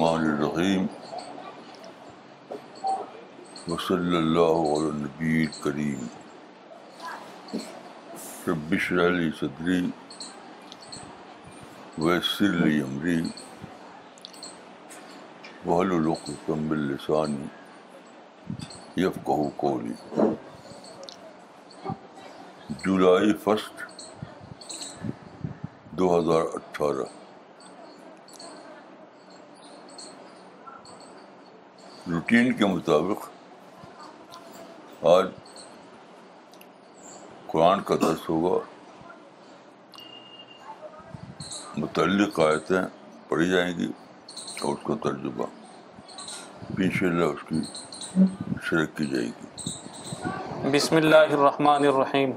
الرحمن الرحیم وصلی اللہ علیہ نبی کریم شب علی صدری ویسر علی عمری وحل القم السانی کہو کولی جولائی فسٹ دو ہزار اٹھارہ روٹین کے مطابق آج قرآن کا درس ہوگا متعلق آیتیں پڑھی جائیں گی اور اس کا ترجمہ ان شاء اللہ اس کی شرک کی جائے گی بسم اللہ الرحمن الرحیم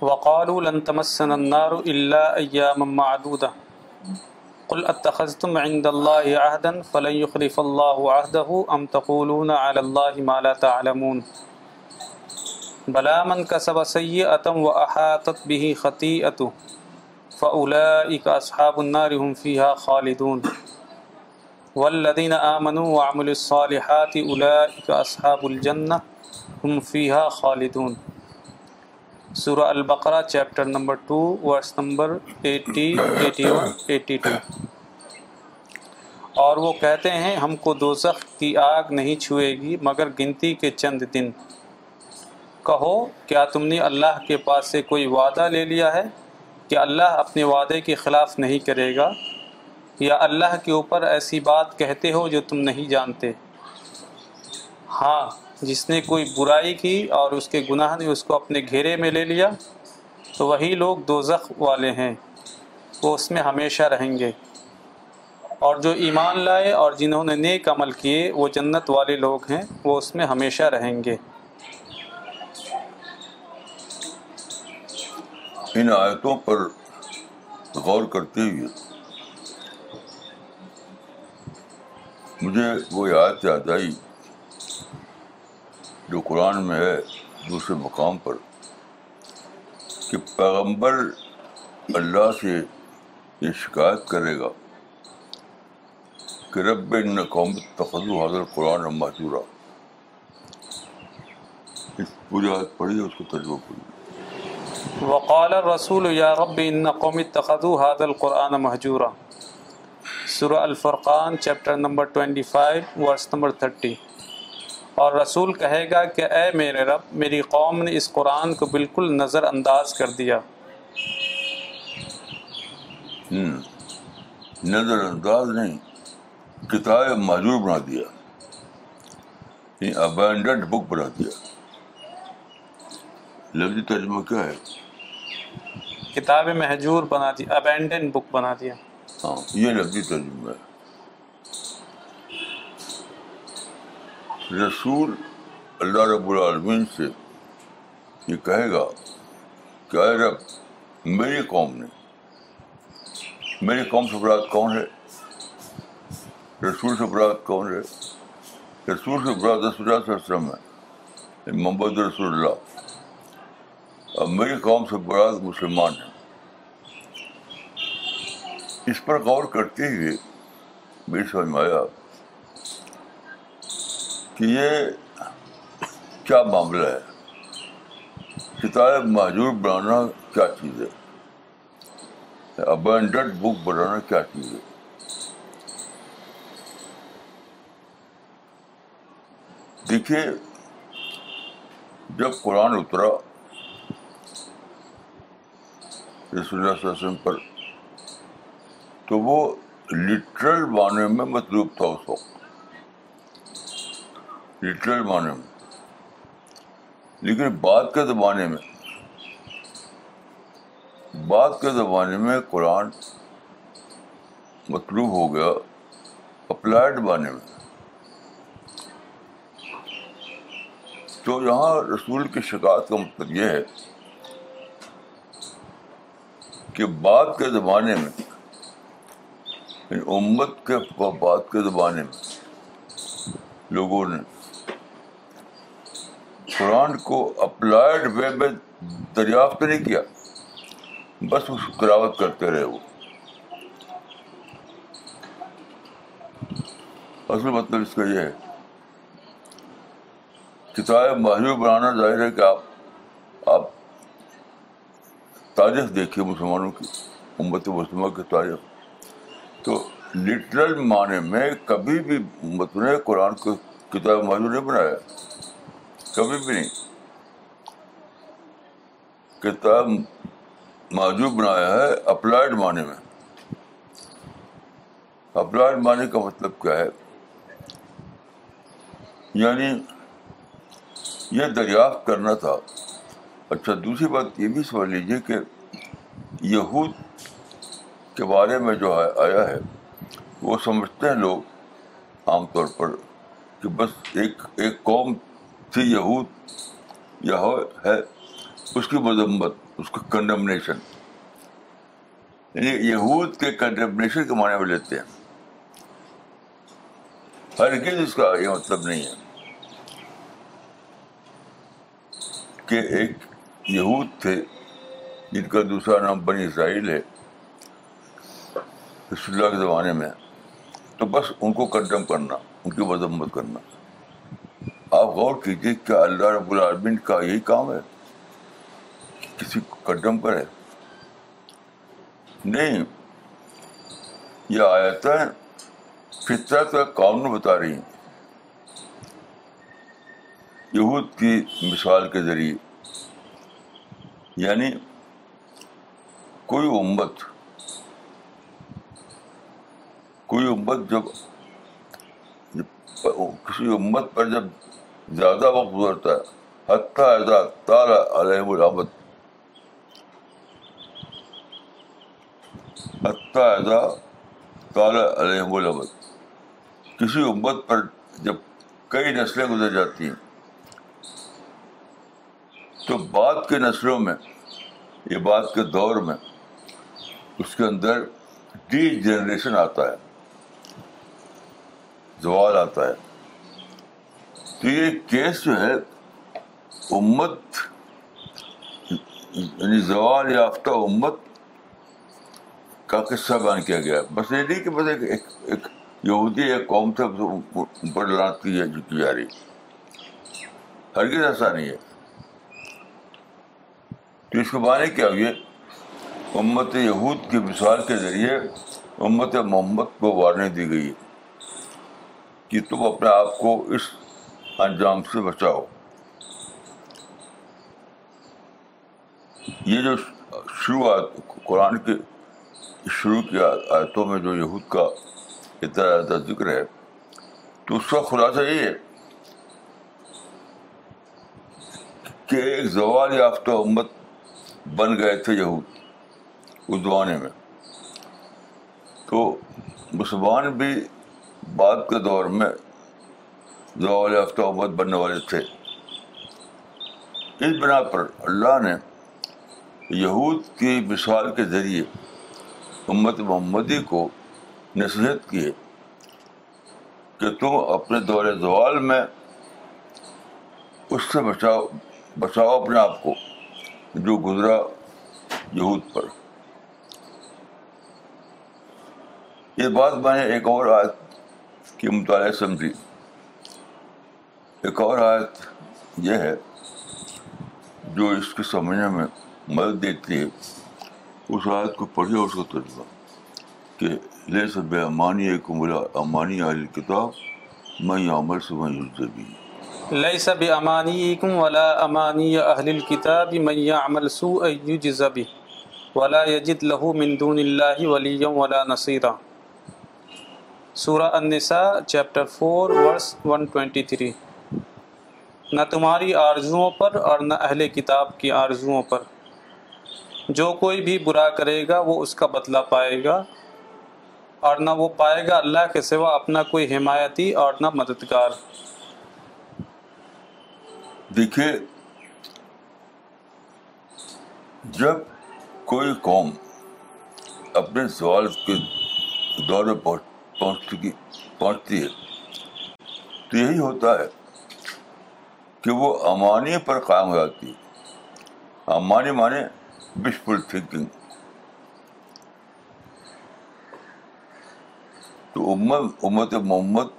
وقالوا لن تمسنا النار الا ایاما معدودہ قل اتخذتم عند الله عهدا فلن يخلف الله عهده ام تقولون على الله ما لا تعلمون بلا من كسب سيئه واحاطت به خطيئته فاولئك اصحاب النار هم فيها خالدون والذين امنوا وعملوا الصالحات اولئك اصحاب الجنه هم فيها خالدون سورہ Al-Baqarah chapter number two verse number eighty eighty one eighty two اور وہ کہتے ہیں ہم کو دوزخ کی آگ نہیں چھوئے گی مگر گنتی کے چند دن کہو کیا تم نے اللہ کے پاس سے کوئی وعدہ لے لیا ہے کہ اللہ اپنے وعدے کے خلاف نہیں کرے گا یا اللہ کے اوپر ایسی بات کہتے ہو جو تم نہیں جانتے ہاں جس نے کوئی برائی کی اور اس کے گناہ نے اس کو اپنے گھیرے میں لے لیا تو وہی لوگ دوزخ والے ہیں وہ اس میں ہمیشہ رہیں گے اور جو ایمان لائے اور جنہوں نے نیک عمل کیے وہ جنت والے لوگ ہیں وہ اس میں ہمیشہ رہیں گے ان آیتوں پر غور کرتے ہوئے مجھے وہ یاد آئی جو قرآن میں ہے دوسرے مقام پر کہ پیغمبر اللہ سے یہ شکایت کرے گا کہ رب ان نقومی تقد حاضر قرآن پوری آیت پڑھی اس کو تجربہ وقال رسول یا رب ان قوم تقد هذا القرآن قرآن سورہ سر Al-Furqan chapter number twenty five number thirty اور رسول کہے گا کہ اے میرے رب میری قوم نے اس قرآن کو بالکل نظر انداز کر دیا نظر انداز نہیں کتاب معذور بنا دیا ابینڈنٹ بک بنا دیا لفظ ترجمہ کیا ہے ابینڈنٹ بک بنا دیا ہاں یہ لفظ ترجمہ ہے رسول اللہ رب العالمین سے یہ کہے گا کہ رب میری قوم نے میری قوم سے برات کون ہے رسول سے برات کون ہے رسول سے براد ہے محمد رسول اللہ اور میری قوم سے برات مسلمان ہیں اس پر غور کرتے ہوئے میری سمجھ میں آیا کہ یہ کیا معاملہ ہے کتاب معذور بنانا کیا چیز ہے ابینڈنٹ بک بنانا کیا چیز ہے دیکھیے جب قرآن اترا رسول اللہ صلی اللہ علیہ وسلم پر تو وہ لٹرل معنی میں مطلوب تھا اس وقت لٹرل معنی میں لیکن بات کے زمانے میں بات کے زمانے میں قرآن مطلوب ہو گیا اپلائڈ معنی میں تو یہاں رسول کی شکایت کا مطلب یہ ہے کہ بعد کے زمانے میں یعنی امت کے بعد کے زمانے میں لوگوں نے قرآن کو اپلائڈ وے میں دریافت نہیں کیا بس اس گراوت کرتے رہے وہ اصل مطلب اس کا یہ ہے کتاب محضور بنانا ظاہر ہے کہ آپ آپ تاریخ دیکھیے مسلمانوں کی امت مسلمہ کی تاریخ تو لٹرل معنی میں کبھی بھی امت نے قرآن کو کتاب محض نہیں بنایا کبھی بھی نہیں کتاب معجوب بنایا ہے اپلائڈ اپلائڈ معنی معنی میں کا مطلب کیا ہے یعنی یہ دریافت کرنا تھا اچھا دوسری بات یہ بھی سمجھ لیجیے کہ یہود کے بارے میں جو آیا ہے وہ سمجھتے ہیں لوگ عام طور پر کہ بس ایک ایک قوم تھی یہود یا ہے اس کی مذمت اس کا کنڈمنیشن یعنی یہود کے کنڈمنیشن کے معنی میں لیتے ہیں ہر اس کا یہ مطلب نہیں ہے کہ ایک یہود تھے جن کا دوسرا نام بنی اسرائیل ہے رسول اللہ کے زمانے میں تو بس ان کو کنڈم کرنا ان کی مذمت کرنا آپ غور کیجیے کہ اللہ رب العالمین کا یہی کام ہے کسی کو پر کرے نہیں یہ آیتیں فطرت کا قانون بتا رہی ہیں یہود کی مثال کے ذریعے یعنی کوئی امت کوئی امت جب کسی امت پر جب زیادہ وقت گزرتا ہے عطا تالا الحمد تارا علیہ و الحمد کسی امت پر جب کئی نسلیں گزر جاتی ہیں تو بعد کے نسلوں میں یہ بات کے دور میں اس کے اندر ڈی جنریشن آتا ہے زوال آتا ہے تو یہ کیس جو ہے امت یعنی زوال یافتہ امت کا قصہ بیان کیا گیا بس یہ نہیں کہ بس ایک ایک یہودی ایک قوم تھا بڑھ لاتی ہے کی جا رہی ہرگز ایسا نہیں ہے تو اس کو بارے کیا ہوئے امت یہود کی مثال کے ذریعے امت محمد کو وارنے دی گئی ہے کہ تم اپنے آپ کو اس انجام سے بچاؤ یہ جو شروعات قرآن کے شروع کی آیتوں میں جو یہود کا اتنا زیادہ ذکر ہے تو اس کا خلاصہ یہ ہے کہ ایک زوال یافتہ امت بن گئے تھے یہود اس زمانے میں تو مسلمان بھی بعد کے دور میں والے ہفتہ امت بننے والے تھے اس بنا پر اللہ نے یہود کی مثال کے ذریعے امت محمدی کو نصیحت کی ہے کہ تم اپنے دور زوال میں اس سے بچاؤ بچاؤ اپنے آپ کو جو گزرا یہود پر یہ بات میں نے ایک اور آیت کے مطالعہ سمجھی ایک اور آیت یہ ہے جو اس کے سمجھنے میں مدد دیتی ہے اس آیت کو پڑھیے اس کا تجربہ کہ لے سب امانی کملا امانی علی کتاب میں عمل سے میں یوزبی لیس بأمانیکم ولا امانی اہل الكتاب من يعمل سوء یجز به ولا یجد له من دون اللہ ولیا ولا نصیرا سورہ النساء چیپٹر 4 ورس 123 نہ تمہاری آرزوؤں پر اور نہ اہل کتاب کی آرزوؤں پر جو کوئی بھی برا کرے گا وہ اس کا بدلہ پائے گا اور نہ وہ پائے گا اللہ کے سوا اپنا کوئی حمایتی اور نہ مددگار دیکھیے جب کوئی قوم اپنے سوال کے دور میں پہنچتی ہے تو یہی ہوتا ہے کہ وہ امانی پر قائم ہو جاتی امانی مانے بچپل تھنکنگ تو امت امت محمد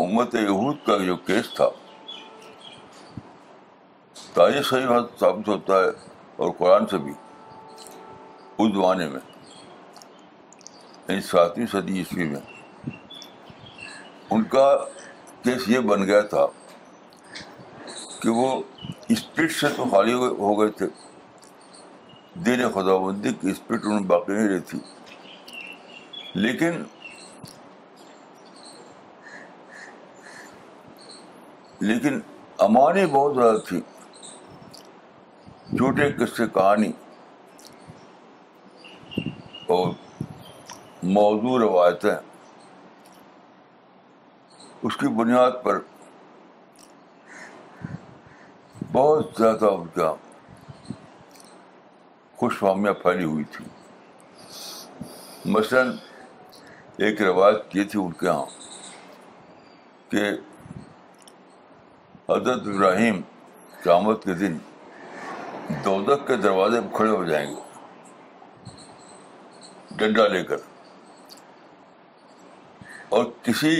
امت یہود کا جو کیس تھا تاریخ صحیح بہت ثابت ہوتا ہے اور قرآن سے بھی اس زمانے میں یعنی ساتویں صدی عیسوی میں ان کا کیس یہ بن گیا تھا کہ وہ اسپرٹ سے تو خالی ہو گئے تھے دین خدا بندی کی اسپیٹ انہیں باقی نہیں رہی تھی لیکن لیکن امانی بہت زیادہ تھی چھوٹے قصے کہانی اور موضوع روایتیں اس کی بنیاد پر بہت زیادہ ان کا خوش فہمیاں پھیلی ہوئی تھی مثلاً ایک روایت یہ تھی ان کے یہاں کہ حضرت ابراہیم قیامت کے دن دودک کے دروازے پہ کھڑے ہو جائیں گے ڈنڈا لے کر اور کسی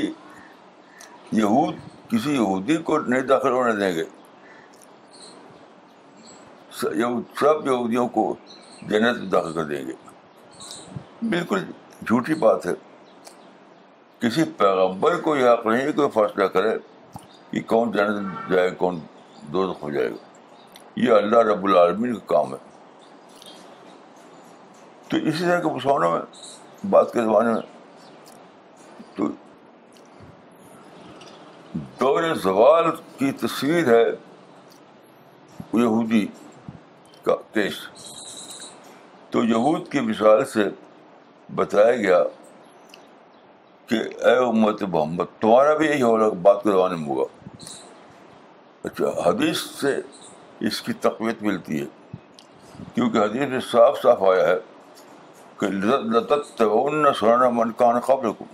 یہود کسی یہودی کو نہیں داخل ہونے دیں گے سب یہودیوں کو جنت میں داخل کر دیں گے بالکل جھوٹی بات ہے کسی پیغمبر کو یہ حق نہیں ہے کہ فیصلہ کرے کہ کون جنت جائے کون دو ہو جائے گا یہ اللہ رب العالمین کا کام ہے تو اسی طرح کے مسلمانوں میں بات کے زمانے میں تو دور زوال کی تصویر ہے یہودی کا کیس تو یہود کی مثال سے بتایا گیا کہ اے امت محمد تمہارا بھی یہی ہوگا بات کے زمانے میں ہوگا اچھا حدیث سے اس کی تقویت ملتی ہے کیونکہ حدیث میں صاف صاف آیا ہے کہ لطت تبون سنانا من کان قبل کم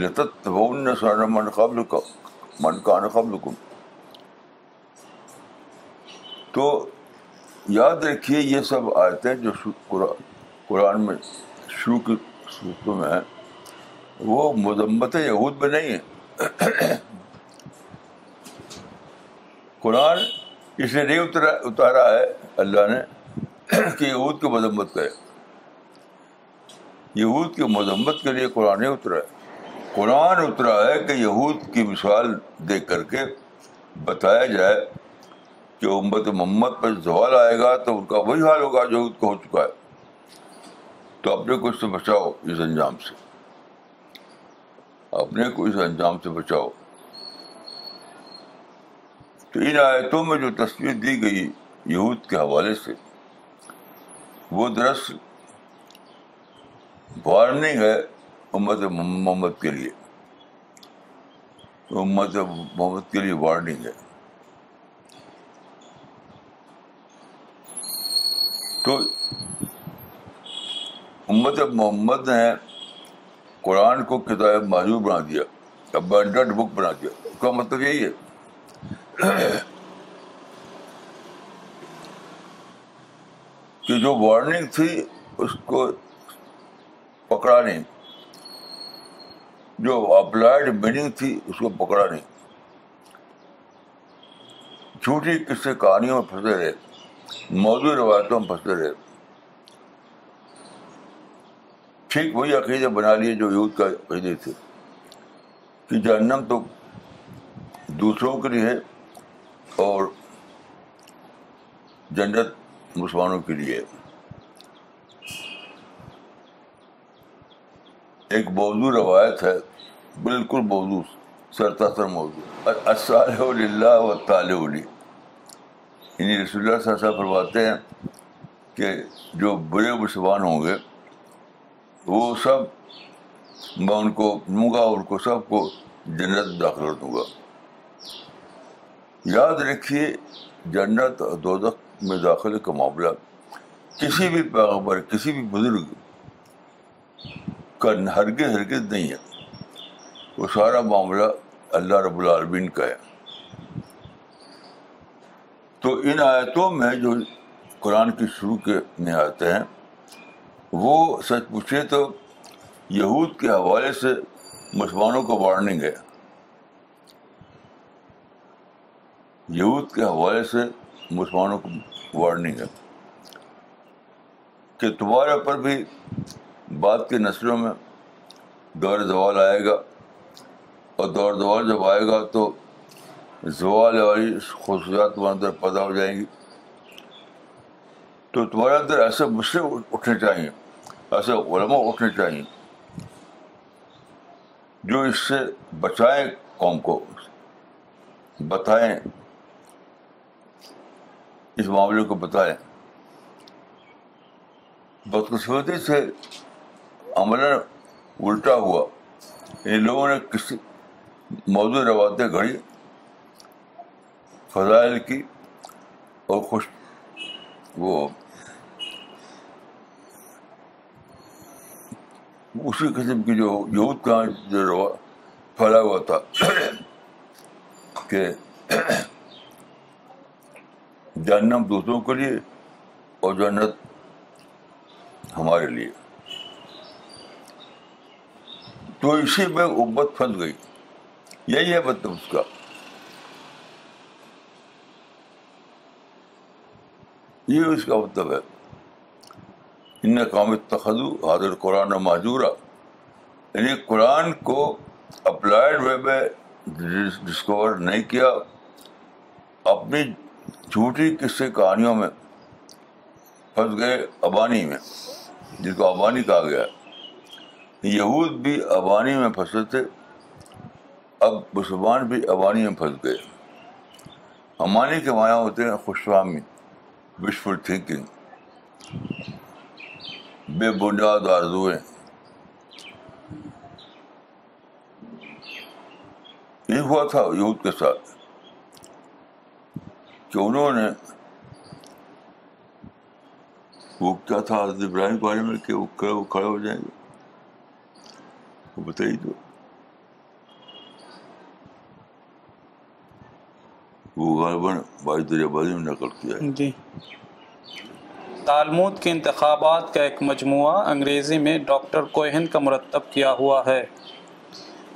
لطت تبون سنانا من قبل کا من کان قبل کم تو یاد رکھیے یہ سب آیتیں جو قرآن قرآن میں شروع کی صورتوں میں ہیں وہ مذمت یہود میں نہیں ہے قرآن اس نے نہیں اتارا ہے اللہ نے کہ یہود کی مذمت کرے یہود کی مذمت کے لیے قرآن نہیں اترا ہے قرآن اترا ہے کہ یہود کی مثال دیکھ کر کے بتایا جائے امت محمد پر زوال آئے گا تو ان کا وہی حال ہوگا جو ان کو ہو چکا ہے تو اپنے کو اس سے بچاؤ اس انجام سے اپنے کو اس انجام سے بچاؤ تو ان آیتوں میں جو تصویر دی گئی یہود کے حوالے سے وہ درس وارننگ ہے امت محمد کے لیے امت محمد کے لیے وارننگ ہے تو امت محمد نے قرآن کو کتاب معذور بنا دیا ابینڈنٹ بک بنا دیا اس کا مطلب یہی ہے کہ جو وارننگ تھی اس کو پکڑا نہیں جو اپلائڈ میننگ تھی اس کو پکڑا نہیں جھوٹی کس سے کہانیوں میں پھنسے رہے موضوع روایتوں میں پھنستے رہے ٹھیک وہی عقیدے بنا لیے جو یوتھ کا عقیدے تھے کہ جہنم تو دوسروں کے لیے ہے اور جنت مسلمانوں کے لیے ایک موضوع روایت ہے بالکل موضوع سرتا سر موضوع السلام اللہ علی یعنی رسول اللہ صاحب صاحب فرماتے ہیں کہ جو برے مسلمان ہوں گے وہ سب میں ان کو دوں گا ان کو سب کو جنت داخل کر دوں گا یاد رکھیے جنت اور دوزخ میں داخلے کا معاملہ کسی بھی پیغبر کسی بھی بزرگ کا ہرگز ہرگز نہیں ہے وہ سارا معاملہ اللہ رب العالمین کا ہے تو ان آیتوں میں جو قرآن کی شروع کے میں آتے ہیں وہ سچ پوچھے تو یہود کے حوالے سے مسلمانوں کو وارننگ ہے یہود کے حوالے سے مسلمانوں کو وارننگ ہے کہ تمہارے پر بھی بعد کی نسلوں میں دور دوال آئے گا اور دور دوال جب آئے گا تو زوال والی خصوصیات تمہارے اندر پیدا ہو جائیں گی تو تمہارے اندر ایسے مسئلہ اٹھنے چاہیے ایسے علماء اٹھنے چاہیے جو اس سے بچائیں قوم کو بتائیں اس معاملے کو بتائیں بدقسمتی سے عمل الٹا ہوا ان لوگوں نے کسی موضوع روایتیں گھڑی فضائل کی اور خوش وہ اسی قسم کی جو یہود کا جو پھیلا ہوا تھا کہ جنم دوسروں کے لیے اور جنت ہمارے لیے تو اسی میں ابت پھنس گئی یہی ہے مطلب اس کا یہ اس کا مطلب ہے ان قوم تخد حاضر قرآن معذورہ یعنی قرآن کو اپلائڈ وے میں ڈسکور نہیں کیا اپنی جھوٹی قصے کہانیوں میں پھنس گئے ابانی میں جس کو ابانی کہا گیا ہے یہود بھی ابانی میں پھنسے تھے اب مسلمان بھی ابانی میں پھنس گئے امانی کے مایا ہوتے ہیں خوشوامی وشفل بے بنیاد آرزوئیں یہ ہوا تھا یہود کے ساتھ کہ انہوں نے وہ کیا تھا ابراہیم کے بارے میں کہ وہ کھڑے ہو جائیں گے وہ بتائیے جو وہ غالباً میں نقل کیا جی تالمود کے انتخابات کا ایک مجموعہ انگریزی میں ڈاکٹر کوہن کا مرتب کیا ہوا ہے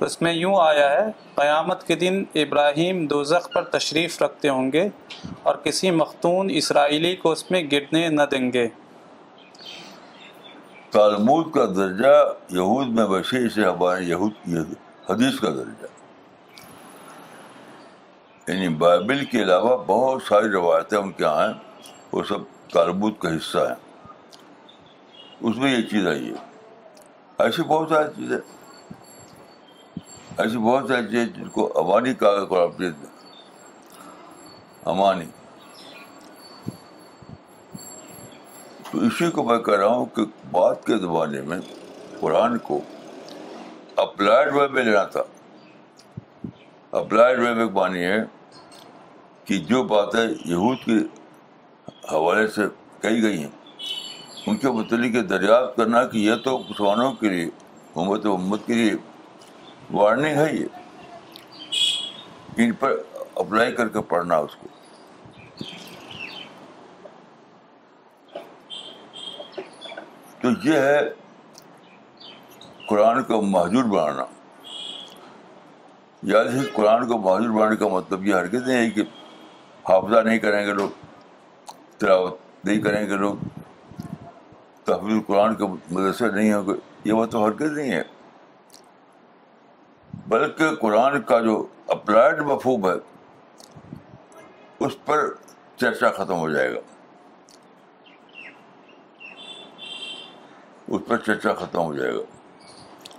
اس میں یوں آیا ہے قیامت کے دن ابراہیم دوزخ پر تشریف رکھتے ہوں گے اور کسی مختون اسرائیلی کو اس میں گرنے نہ دیں گے تالمود کا درجہ یہود میں بشیر حدیث کا درجہ یعنی بائبل کے علاوہ بہت ساری روایتیں ان کے یہاں ہیں وہ سب تعلب کا حصہ ہیں اس میں یہ چیز آئی ہے ایسی بہت ساری چیزیں ایسی بہت ساری چیزیں جن کو امانی امانی تو اسی کو میں کہہ رہا ہوں کہ بات کے زمانے میں قرآن کو اپلائڈ وے میں لینا تھا اپلائڈ وے میں پانی ہے کہ جو باتیں یہود کے حوالے سے کہی گئی ہیں ان کے متعلق یہ دریافت کرنا کہ یہ تو مسلمانوں کے کے لیے لیے امت امت و وارننگ ہے یہ ان پر اپلائی کر کے پڑھنا اس کو تو یہ ہے قرآن کو محجور بنانا یاد ہے قرآن کو محجور بنانے کا مطلب یہ حرکت نہیں ہے کہ حافظہ نہیں کریں گے لوگ تلاوت نہیں کریں گے لوگ تحفظ قرآن کے مدرسے نہیں ہوں گے یہ وہ تو حرکت نہیں ہے بلکہ قرآن کا جو اپلائڈ مفہوم ہے اس پر چرچا ختم ہو جائے گا اس پر چرچا ختم ہو جائے گا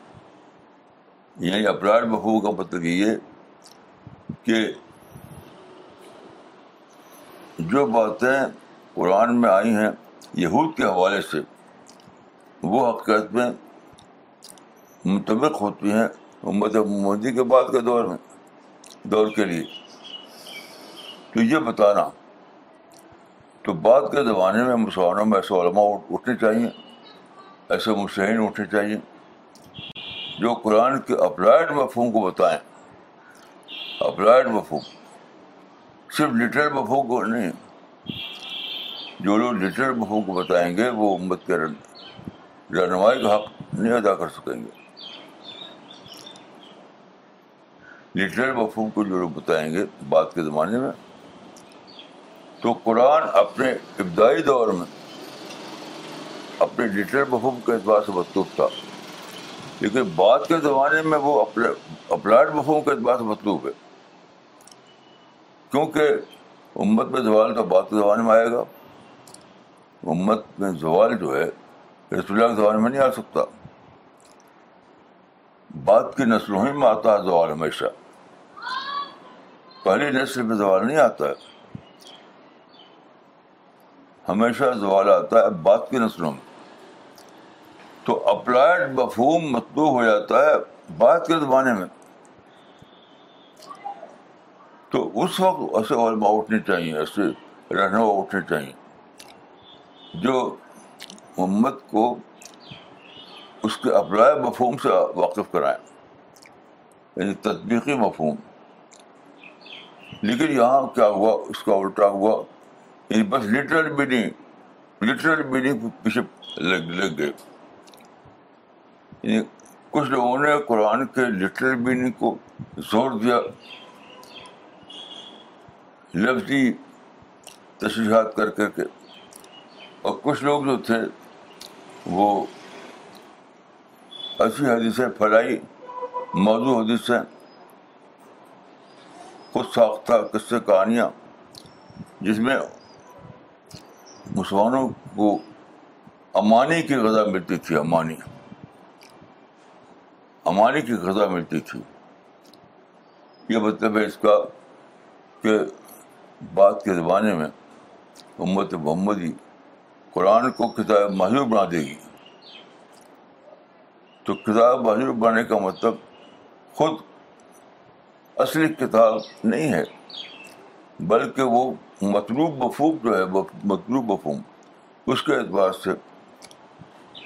یعنی اپلائڈ مفہوم کا مطلب یہ کہ جو باتیں قرآن میں آئی ہیں یہود کے حوالے سے وہ حقیقت میں منتق ہوتی ہیں امت مودی کے بعد کے دور میں دور کے لیے تو یہ بتانا تو بعد کے زمانے میں مسلمانوں میں ایسے علماء اٹھنے چاہیے ایسے مشہین اٹھنے چاہیے جو قرآن کے اپلائڈ مفہوم کو بتائیں اپلائڈ مفہوم صرف لٹرل مفہوم کو نہیں جو لوگ لٹرل مفہوم کو بتائیں گے وہ امت کے رہنمائی کا حق نہیں ادا کر سکیں گے لٹرل مفہوم کو جو لوگ بتائیں گے بعد کے زمانے میں تو قرآن اپنے ابتدائی دور میں اپنے لٹرل مفہوم کے اعتبار سے مطلوب تھا لیکن بعد کے زمانے میں وہ اپنے اپلائڈ مفہوم کے اعتبار سے مطلوب ہے کیونکہ امت میں زوال تو بعد کے زمانے میں آئے گا امت میں زوال جو ہے رسول اللہ زمانے میں نہیں آ سکتا بات کی نسلوں ہی میں آتا ہے زوال ہمیشہ پہلی نسل میں زوال نہیں آتا ہے ہمیشہ زوال آتا ہے بات کی نسلوں میں تو اپلائڈ مفہوم مطلوب ہو جاتا ہے بات کے زمانے میں تو اس وقت ایسے علماء اٹھنے چاہیے ایسے رہنما اٹھنے چاہیے جو امت کو اس کے اپلائے مفہوم سے واقف کرائیں یعنی تطبیقی مفہوم لیکن یہاں کیا ہوا اس کا الٹا ہوا یعنی بس لٹرل میننگ لٹرل میننگ یعنی کچھ لوگوں نے قرآن کے لٹرل میننگ کو زور دیا لفظی تشریحات کر کر کے اور کچھ لوگ جو تھے وہ ایسی حدیث پھیلائی موضوع حدیثیں خود ساختہ قصے کہانیاں جس میں مسلمانوں کو امانی کی غذا ملتی تھی امانی امانی کی غذا ملتی تھی یہ مطلب ہے اس کا کہ بعد کے زمانے میں امت محمدی قرآن کو کتاب محضور بنا دے گی تو کتاب محضور بنانے کا مطلب خود اصلی کتاب نہیں ہے بلکہ وہ مطلوب وفوب جو ہے مطلوب وفوم اس کے اعتبار سے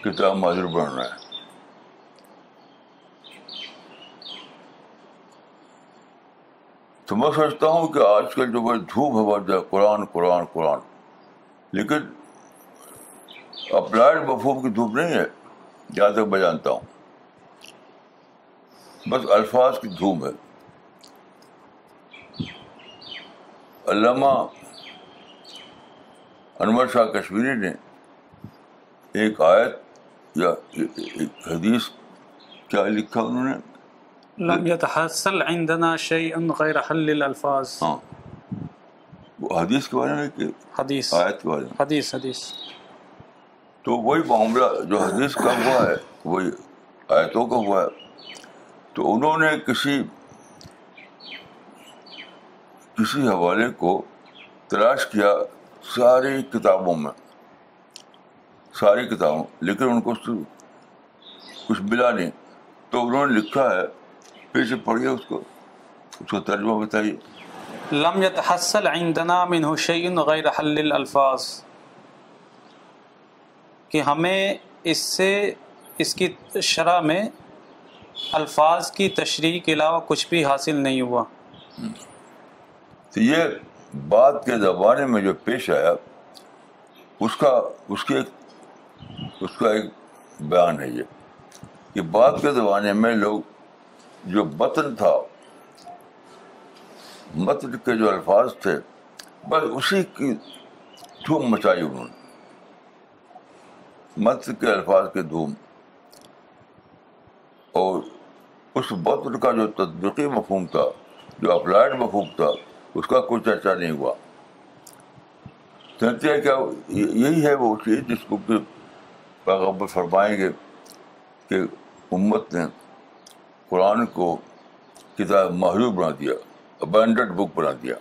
کتاب بن رہا ہے تو میں سمجھتا ہوں کہ آج کل جو بھائی دھوپ ہوا جائے قرآن قرآن قرآن لیکن اپلائڈ مفہوم کی دھوپ نہیں ہے جہاں تک میں جانتا ہوں بس الفاظ کی دھوم ہے علامہ انور شاہ کشمیری نے ایک آیت یا حدیث کیا لکھا انہوں نے لم يتحصل عندنا شيء غير حل الالفاظ ہاں حدیث کے بارے میں کہ حدیث آیت کے بارے میں حدیث حدیث تو وہی معاملہ جو حدیث کا ہوا ہے وہی آیتوں کا ہوا ہے تو انہوں نے کسی کسی حوالے کو تلاش کیا ساری کتابوں میں ساری کتابوں لیکن ان کو کچھ ملا نہیں تو انہوں نے لکھا ہے پھر سے پڑھیے اس کو اس کو ترجمہ بتائیے لم يتحصل عندنا منه شيء غير حل الالفاظ کہ ہمیں اس سے اس کی شرح میں الفاظ کی تشریح کے علاوہ کچھ بھی حاصل نہیں ہوا تو یہ بات کے زمانے میں جو پیش آیا اس کا اس کے اس کا ایک بیان ہے یہ کہ بات کے زمانے میں لوگ جو متن تھا متن کے جو الفاظ تھے بس اسی کی دھوم مچائی انہوں نے متن کے الفاظ کے دھوم اور اس متن کا جو تدبیقی مفہوم تھا جو اپلائڈ مفہوم تھا اس کا کوئی چرچا نہیں ہوا کہتے ہیں کیا یہی ہے وہ چیز جس کو پیغمبر فرمائیں گے کہ امت نے قرآن کو کتاب محروب بنا دیا ابینڈنٹ بک بنا دیا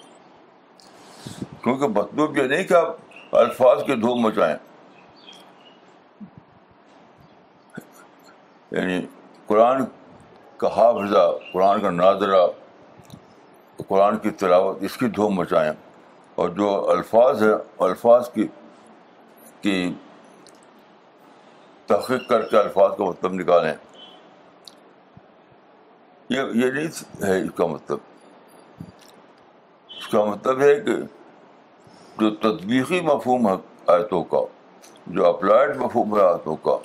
کیونکہ مطلوب یہ نہیں کہ آپ الفاظ کے دھوم مچائیں یعنی قرآن کا حافظہ قرآن کا ناظرہ قرآن کی تلاوت اس کی دھوم مچائیں اور جو الفاظ ہیں الفاظ کی کی تحقیق کر کے الفاظ کا مطلب نکالیں یہ یہ نہیں ہے اس کا مطلب اس کا مطلب ہے ہے کہ جو مفہوم آیتوں کا جو اپلائڈ مفہوم ہے آیتوں کا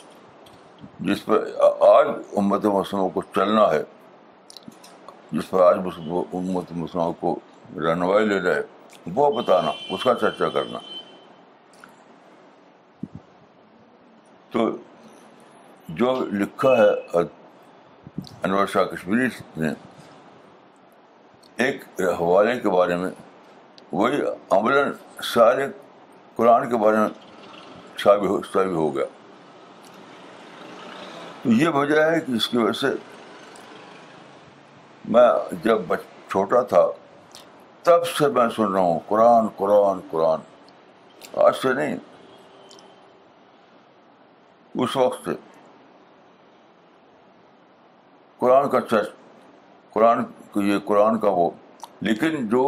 جس پر آج امت مسلموں کو چلنا ہے جس پر آج امت مسلموں کو رہنمائی لینا ہے وہ بتانا اس کا چرچا کرنا تو جو لکھا ہے انور شاہ کشمیری نے ایک حوالے کے بارے میں وہی عمل سارے قرآن کے بارے میں ہو ہو گیا یہ وجہ ہے کہ اس کی وجہ سے میں جب چھوٹا تھا تب سے میں سن رہا ہوں قرآن قرآن قرآن آج سے نہیں اس وقت سے قرآن کا چرچ قرآن یہ قرآن کا وہ لیکن جو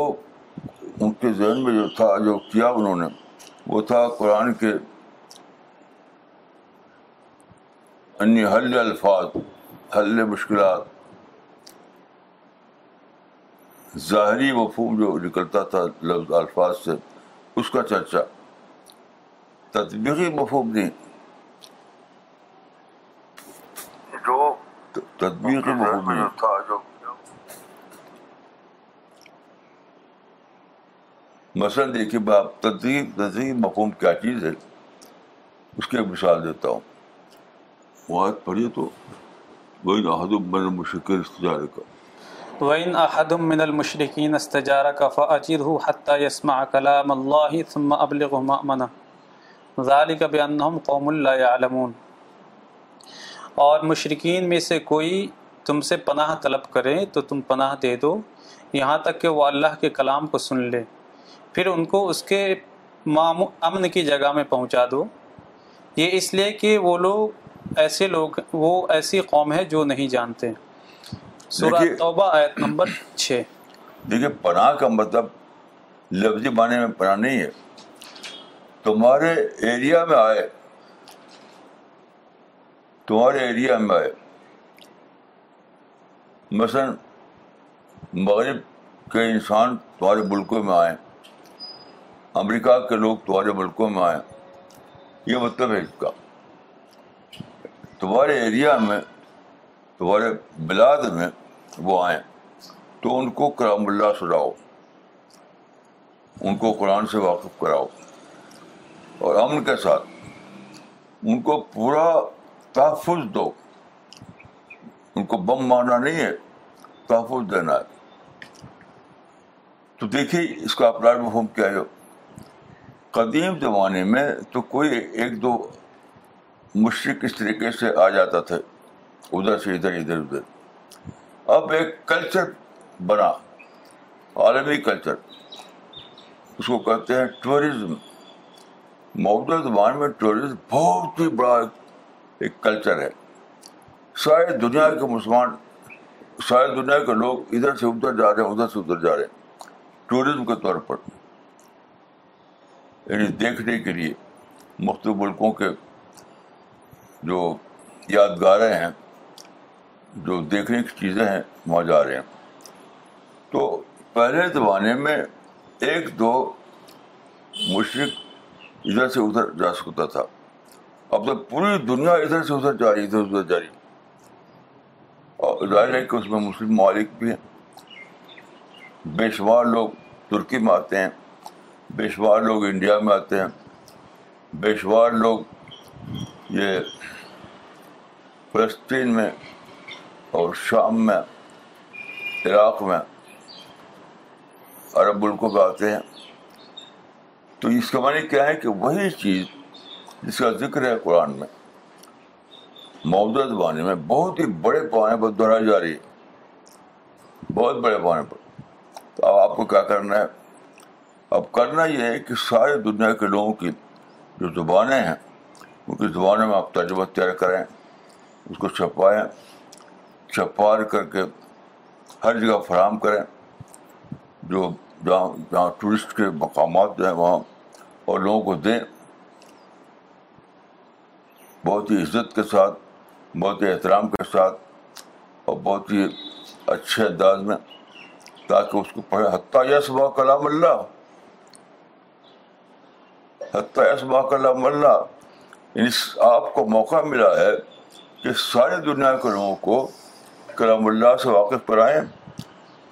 ان کے ذہن میں جو تھا جو کیا انہوں نے وہ تھا قرآن کے انی حل الفاظ حل مشکلات ظاہری مفہوم جو نکلتا تھا لفظ الفاظ سے اس کا چرچا تدبیری مفہوم نہیں دنیا کا محل نہیں تھا جو مثلا دیکھیے باپ تدریب تدریب مقوم کیا چیز ہے اس کی ایک مثال دیتا ہوں وہ آیت پڑھیے تو وَإِنْ أَحَدٌ مِّنَ الْمُشْرِكِينَ اسْتَجَارَكَ وَإِنْ أَحَدٌ مِّنَ الْمُشْرِكِينَ اسْتَجَارَكَ فَأَجِرْهُ حَتَّى يَسْمَعَ كَلَامَ اللَّهِ ثُمَّ أَبْلِغُهُ مَأْمَنَ ذَلِكَ بِأَنَّهُمْ قَوْمٌ لَا يَعْلَمُونَ اور مشرقین میں سے کوئی تم سے پناہ طلب کرے تو تم پناہ دے دو یہاں تک کہ وہ اللہ کے کلام کو سن لے پھر ان کو اس کے امن کی جگہ میں پہنچا دو یہ اس لیے کہ وہ لوگ ایسے لوگ وہ ایسی قوم ہے جو نہیں جانتے سورہ توبہ آیت نمبر چھ دیکھیے پناہ کا مطلب لفظی معنی میں پناہ نہیں ہے تمہارے ایریا میں آئے تمہارے ایریا میں آئے مثلاً مغرب کے انسان تمہارے ملکوں میں آئیں امریکہ کے لوگ تمہارے ملکوں میں آئیں یہ مطلب ہے اس کا تمہارے ایریا میں تمہارے بلاد میں وہ آئیں تو ان کو کرام اللہ سناؤ ان کو قرآن سے واقف کراؤ اور امن کے ساتھ ان کو پورا تحفظ دو ان کو بم مارنا نہیں ہے تحفظ دینا ہے تو دیکھیے اس کا اپنا قدیم زمانے میں تو کوئی ایک دو مشرق اس طریقے سے آ جاتا تھا ادھر سے ادھر ادھر ادھر اب ایک کلچر بنا عالمی کلچر اس کو کہتے ہیں ٹورزم موجودہ زبان میں ٹورزم بہت ہی بڑا ایک کلچر ہے سارے دنیا کے مسلمان سارے دنیا کے لوگ ادھر سے ادھر جا رہے ہیں ادھر سے ادھر جا رہے ہیں ٹورزم کے طور پر یعنی دیکھنے کے لیے مختلف ملکوں کے جو یادگاریں ہیں جو دیکھنے کی چیزیں ہیں وہاں جا رہے ہیں تو پہلے زمانے میں ایک دو مشرق ادھر سے ادھر جا سکتا تھا اب تو پوری دنیا ادھر سے ادھر جا رہی ادھر ادھر جا رہی اور ظاہر ہے کہ اس میں مسلم ممالک بھی ہیں بے شمار لوگ ترکی میں آتے ہیں بے شمار لوگ انڈیا میں آتے ہیں بے شمار لوگ یہ فلسطین میں اور شام میں عراق میں عرب ملکوں میں آتے ہیں تو اس کا معنی کیا ہے کہ وہی چیز جس کا ذکر ہے قرآن میں موجودہ زمانے میں بہت ہی بڑے پیمانے پر دہرائی جا رہی ہے بہت بڑے پیمانے پر تو اب آپ کو کیا کرنا ہے اب کرنا یہ ہے کہ سارے دنیا کے لوگوں کی جو زبانیں ہیں ان کی زبانوں میں آپ ترجمہ تیار کریں اس کو چھپائیں چھپا کر کے ہر جگہ فراہم کریں جو جہاں جہاں ٹورسٹ کے مقامات جو ہیں وہاں اور لوگوں کو دیں بہت ہی عزت کے ساتھ بہت ہی احترام کے ساتھ اور بہت ہی اچھے انداز میں تاکہ اس کو پڑھے حتیٰ یس با کلام اللہ حتیٰ یس با کلام اللہ اس یعنی آپ کو موقع ملا ہے کہ ساری دنیا کے لوگوں کو کلام اللہ سے واقف کرائیں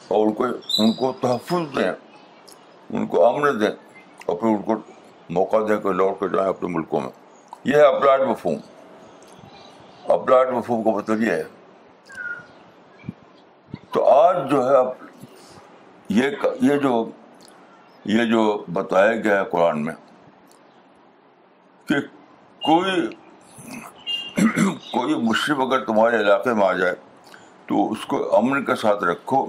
اور ان کو ان کو تحفظ دیں ان کو آمن دیں اور پھر ان کو موقع دیں کہ لوٹ کے جائیں اپنے ملکوں میں یہ ہے اپراج مفہوم مفہوم کا مطلب یہ ہے تو آج جو ہے اب یہ یہ جو یہ جو بتایا گیا ہے قرآن میں کہ کوئی کوئی مشرف اگر تمہارے علاقے میں آ جائے تو اس کو امن کے ساتھ رکھو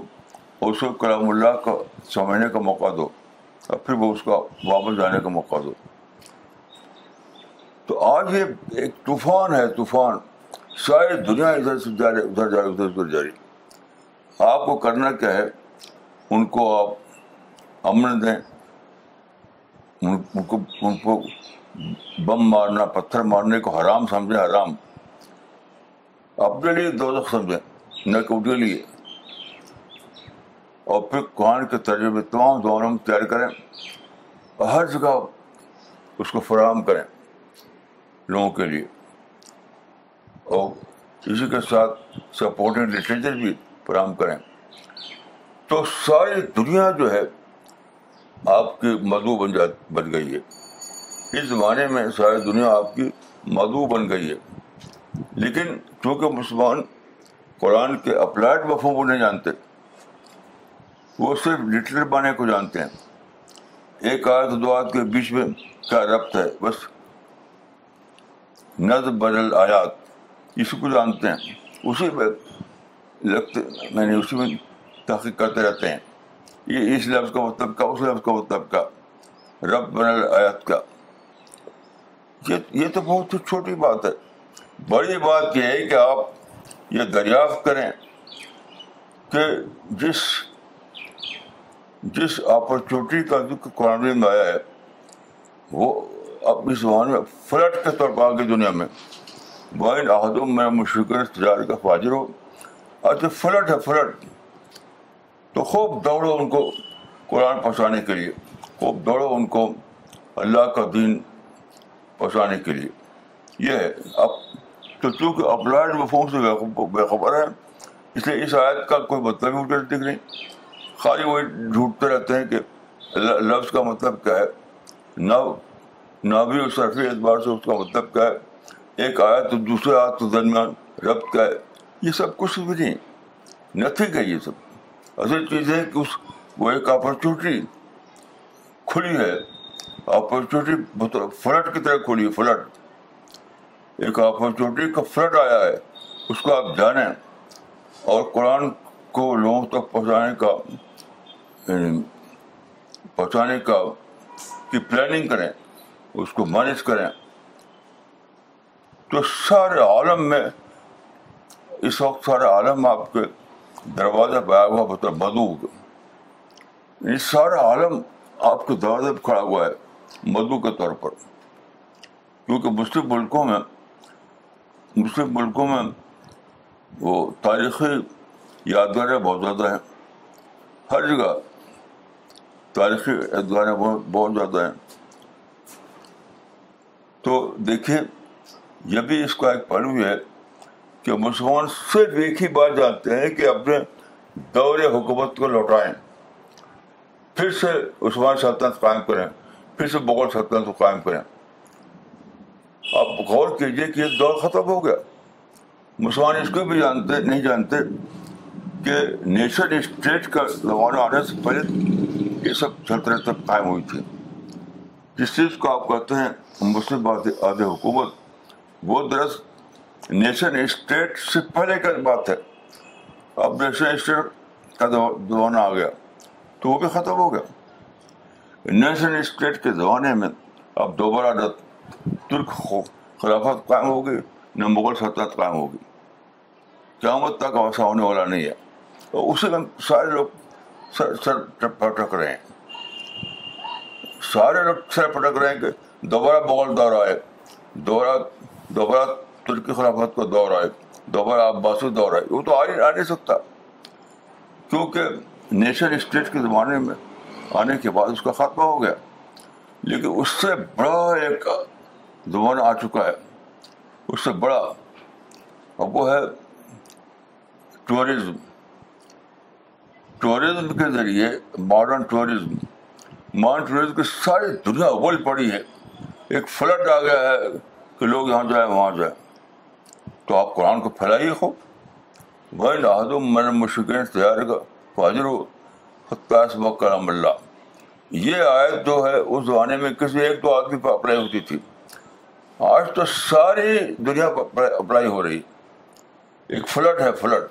اور اس کو کلام اللہ کا سمجھنے کا موقع دو اور پھر وہ اس کا واپس جانے کا موقع دو تو آج یہ ایک طوفان ہے طوفان ساری دنیا ادھر سے جا رہی ادھر جا رہی ادھر ادھر رہی آپ کو کرنا کیا ہے ان کو آپ امن دیں ان کو ان کو بم مارنا پتھر مارنے کو حرام سمجھیں حرام اپنے لیے دخ سمجھیں نہ کہ ان کے لیے اور پھر قرآن کے تجربے تمام دور ہم تیار کریں اور ہر جگہ اس کو فراہم کریں لوگوں کے لیے اور اسی کے ساتھ سپورٹنگ لٹریچر بھی فراہم کریں تو ساری دنیا جو ہے آپ کی مدعو بن جات بن گئی ہے اس زمانے میں ساری دنیا آپ کی مدعو بن گئی ہے لیکن چونکہ مسلمان قرآن کے اپلائڈ وفوں کو نہیں جانتے وہ صرف لٹریٹ بانے کو جانتے ہیں ایک آیت دو آیت کے بیچ میں کیا ربط ہے بس نظ بدل آیات اسی کو جانتے ہیں اسی میں لگتے کرتے رہتے ہیں یہ اس لفظ کا مطلب کا اس لفظ کا مطلب کا رب بن آیات کا یہ تو بہت ہی چھوٹی بات ہے بڑی بات یہ ہے کہ آپ یہ دریافت کریں کہ جس جس اپرچونیٹی کا جو قرآن میں آیا ہے وہ اب اس زبان میں فلٹ کے طور پر آگے دنیا میں بائن اہدوں میں مشکل تجارت کا فاجر ہو اچھا فلٹ ہے فلٹ تو خوب دوڑو ان کو قرآن پہنچانے کے لیے خوب دوڑو ان کو اللہ کا دین پہنچانے کے لیے یہ ہے اب تو چونکہ اپلائڈ فون سے بےخبر ہے اس لیے اس آیت کا کوئی مطلب ہی دکھ نہیں خالی وہی جھوٹتے رہتے ہیں کہ لفظ کا مطلب کیا ہے نہ بھی اور صرف اعتبار سے اس کا مطلب کیا ہے ایک آیا تو دوسرے آیا تو درمیان ربط ہے یہ سب کچھ بھی نہیں نتھنگ ہے یہ سب اصل چیز ہے کہ اس وہ ایک اپرچونیٹی کھلی ہے اپرچونیٹی فلڈ کی طرح کھلی ہے فلڈ ایک اپرچونیٹی کا فلڈ آیا ہے اس کو آپ جانیں اور قرآن کو لوگوں تک پہنچانے کا یعنی پہنچانے کا کی پلاننگ کریں اس کو مینج کریں تو سارے عالم میں اس وقت سارے عالم آپ کے دروازے پہ آیا ہوا ہوتا ہے مدعو یہ سارا عالم آپ کے دروازے پہ کھڑا ہوا ہے مدو کے طور پر کیونکہ مسلم ملکوں میں مسلم ملکوں میں وہ تاریخی یادگاریں بہت زیادہ ہیں ہر جگہ تاریخی یادگاریں بہت بہت زیادہ ہیں تو دیکھیے یہ بھی اس کا ایک پہلو ہے کہ مسلمان صرف ایک ہی بات جانتے ہیں کہ اپنے دور حکومت کو لوٹائیں پھر سے عثمان سلطنت قائم کریں پھر سے بغل سلطنت کو قائم کریں آپ غور کیجیے کہ یہ دور ختم ہو گیا مسلمان اس کو بھی جانتے نہیں جانتے کہ نیشن اسٹیٹ کا زمانہ آنے سے پہلے یہ سب قائم ہوئی تھی جس چیز کو آپ کہتے ہیں مسلم آدھے حکومت وہ درست نیشن اسٹیٹ سے پہلے کا بات ہے اب نیشن اسٹیٹ کا زمانہ آ گیا تو وہ بھی ختم ہو گیا نیشن اسٹیٹ کے زمانے میں اب دوبارہ ترک خلافت قائم ہوگی نہ مغل سلطنت قائم ہوگی قیامت تک ایسا ہونے والا نہیں ہے اور اسی سارے لوگ سر سر پٹک رہے ہیں سارے لوگ سر پٹک رہے ہیں کہ دوبارہ مغل دور آئے دوبارہ دوبارہ ترکی خلافت کا دور آئے دوبارہ عباسی دور آئے وہ تو آ نہیں سکتا کیونکہ نیشن اسٹیٹ کے زمانے میں آنے کے بعد اس کا خاتمہ ہو گیا لیکن اس سے بڑا ایک زمانہ آ چکا ہے اس سے بڑا اب وہ ہے ٹورزم ٹورزم کے ذریعے ماڈرن ٹورزم ماڈرن ٹورزم کی ساری دنیا ابل پڑی ہے ایک فلڈ آ گیا ہے کہ لوگ یہاں جائیں وہاں جائیں تو آپ قرآن کو پھیلائیے بھائی مشکین تیار کا کرم اللہ یہ آیت جو ہے اس زمانے میں کسی ایک دو آدمی پر اپلائی ہوتی تھی آج تو ساری دنیا پر اپلائی ہو رہی ایک فلڈ ہے فلڈ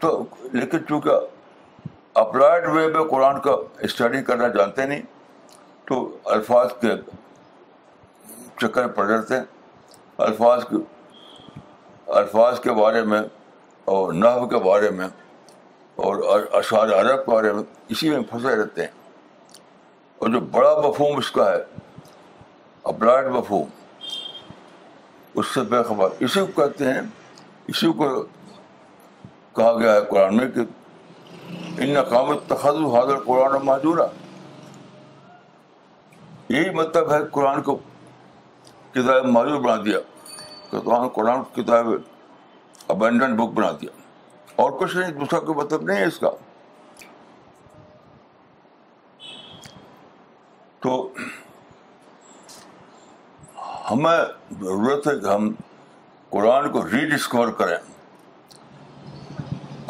تو لیکن چونکہ اپلائڈ وے میں قرآن کا اسٹڈی کرنا جانتے نہیں تو الفاظ کے چکر پڑ رہے تھے الفاظ کے الفاظ کے بارے میں اور نحو کے بارے میں اور اشعار عرب کے بارے میں اسی میں پھنسے رہتے ہیں اور جو بڑا مفہوم اس کا ہے اپلائڈ مفہوم اس سے بے خبر اسی کو کہتے ہیں اسی کو کہا گیا ہے قرآن میں کہ ان نقامت تخذ حاضر قرآن معذورہ یہی مطلب ہے قرآن کو کتاب معذور بنا دیا قرآن قرآن کتاب ابینڈنٹ بک بنا دیا اور کچھ نہیں دوسرا کوئی مطلب نہیں ہے اس کا تو ہمیں ضرورت ہے کہ ہم قرآن کو ری ڈسکور کریں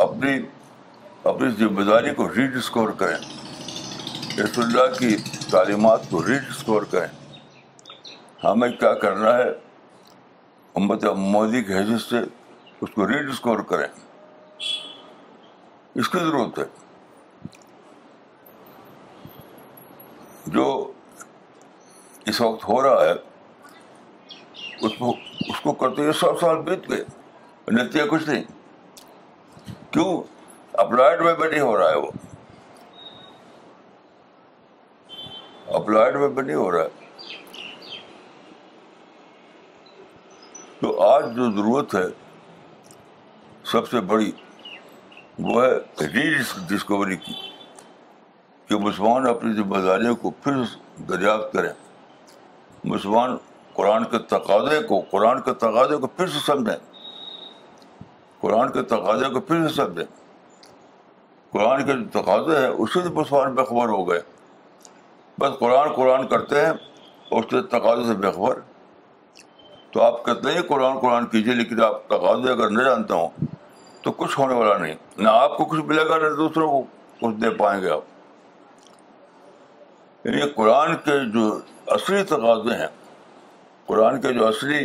اپنی اپنی ذمہ داری کو ری ڈسکور کریں رسول اللہ کی تعلیمات کو ری ڈسکور کریں ہمیں کیا کرنا ہے امت مودی کی حیثیت سے اس کو ری ڈسکور کریں اس کی ضرورت ہے جو اس وقت ہو رہا ہے اس کو اس کو کرتے ہوئے سو سال بیت گئے نتیا کچھ نہیں کیوں اپلائڈ میں بھی نہیں ہو رہا ہے وہ اپلائڈ میں بھی نہیں ہو رہا ہے تو آج جو ضرورت ہے سب سے بڑی وہ ہے ری ڈسکوری کی کہ مسلمان اپنی ذمہ داریوں کو پھر دریافت کریں مسلمان قرآن کے تقاضے کو قرآن کے تقاضے کو پھر سے سمجھیں قرآن کے تقاضے کو پھر سے سمجھیں قرآن کے جو تقاضے ہیں اس سے مسلمان بےخبر ہو گئے بس قرآن قرآن کرتے ہیں اس کے تقاضے سے بےخبر تو آپ کہتے ہیں قرآن قرآن کیجیے لیکن آپ تقاضے اگر نہ جانتا ہوں تو کچھ ہونے والا نہیں نہ آپ کو کچھ ملے گا نہ دوسروں کو کچھ دے پائیں گے آپ یعنی قرآن کے جو اصلی تقاضے ہیں قرآن کے جو اصلی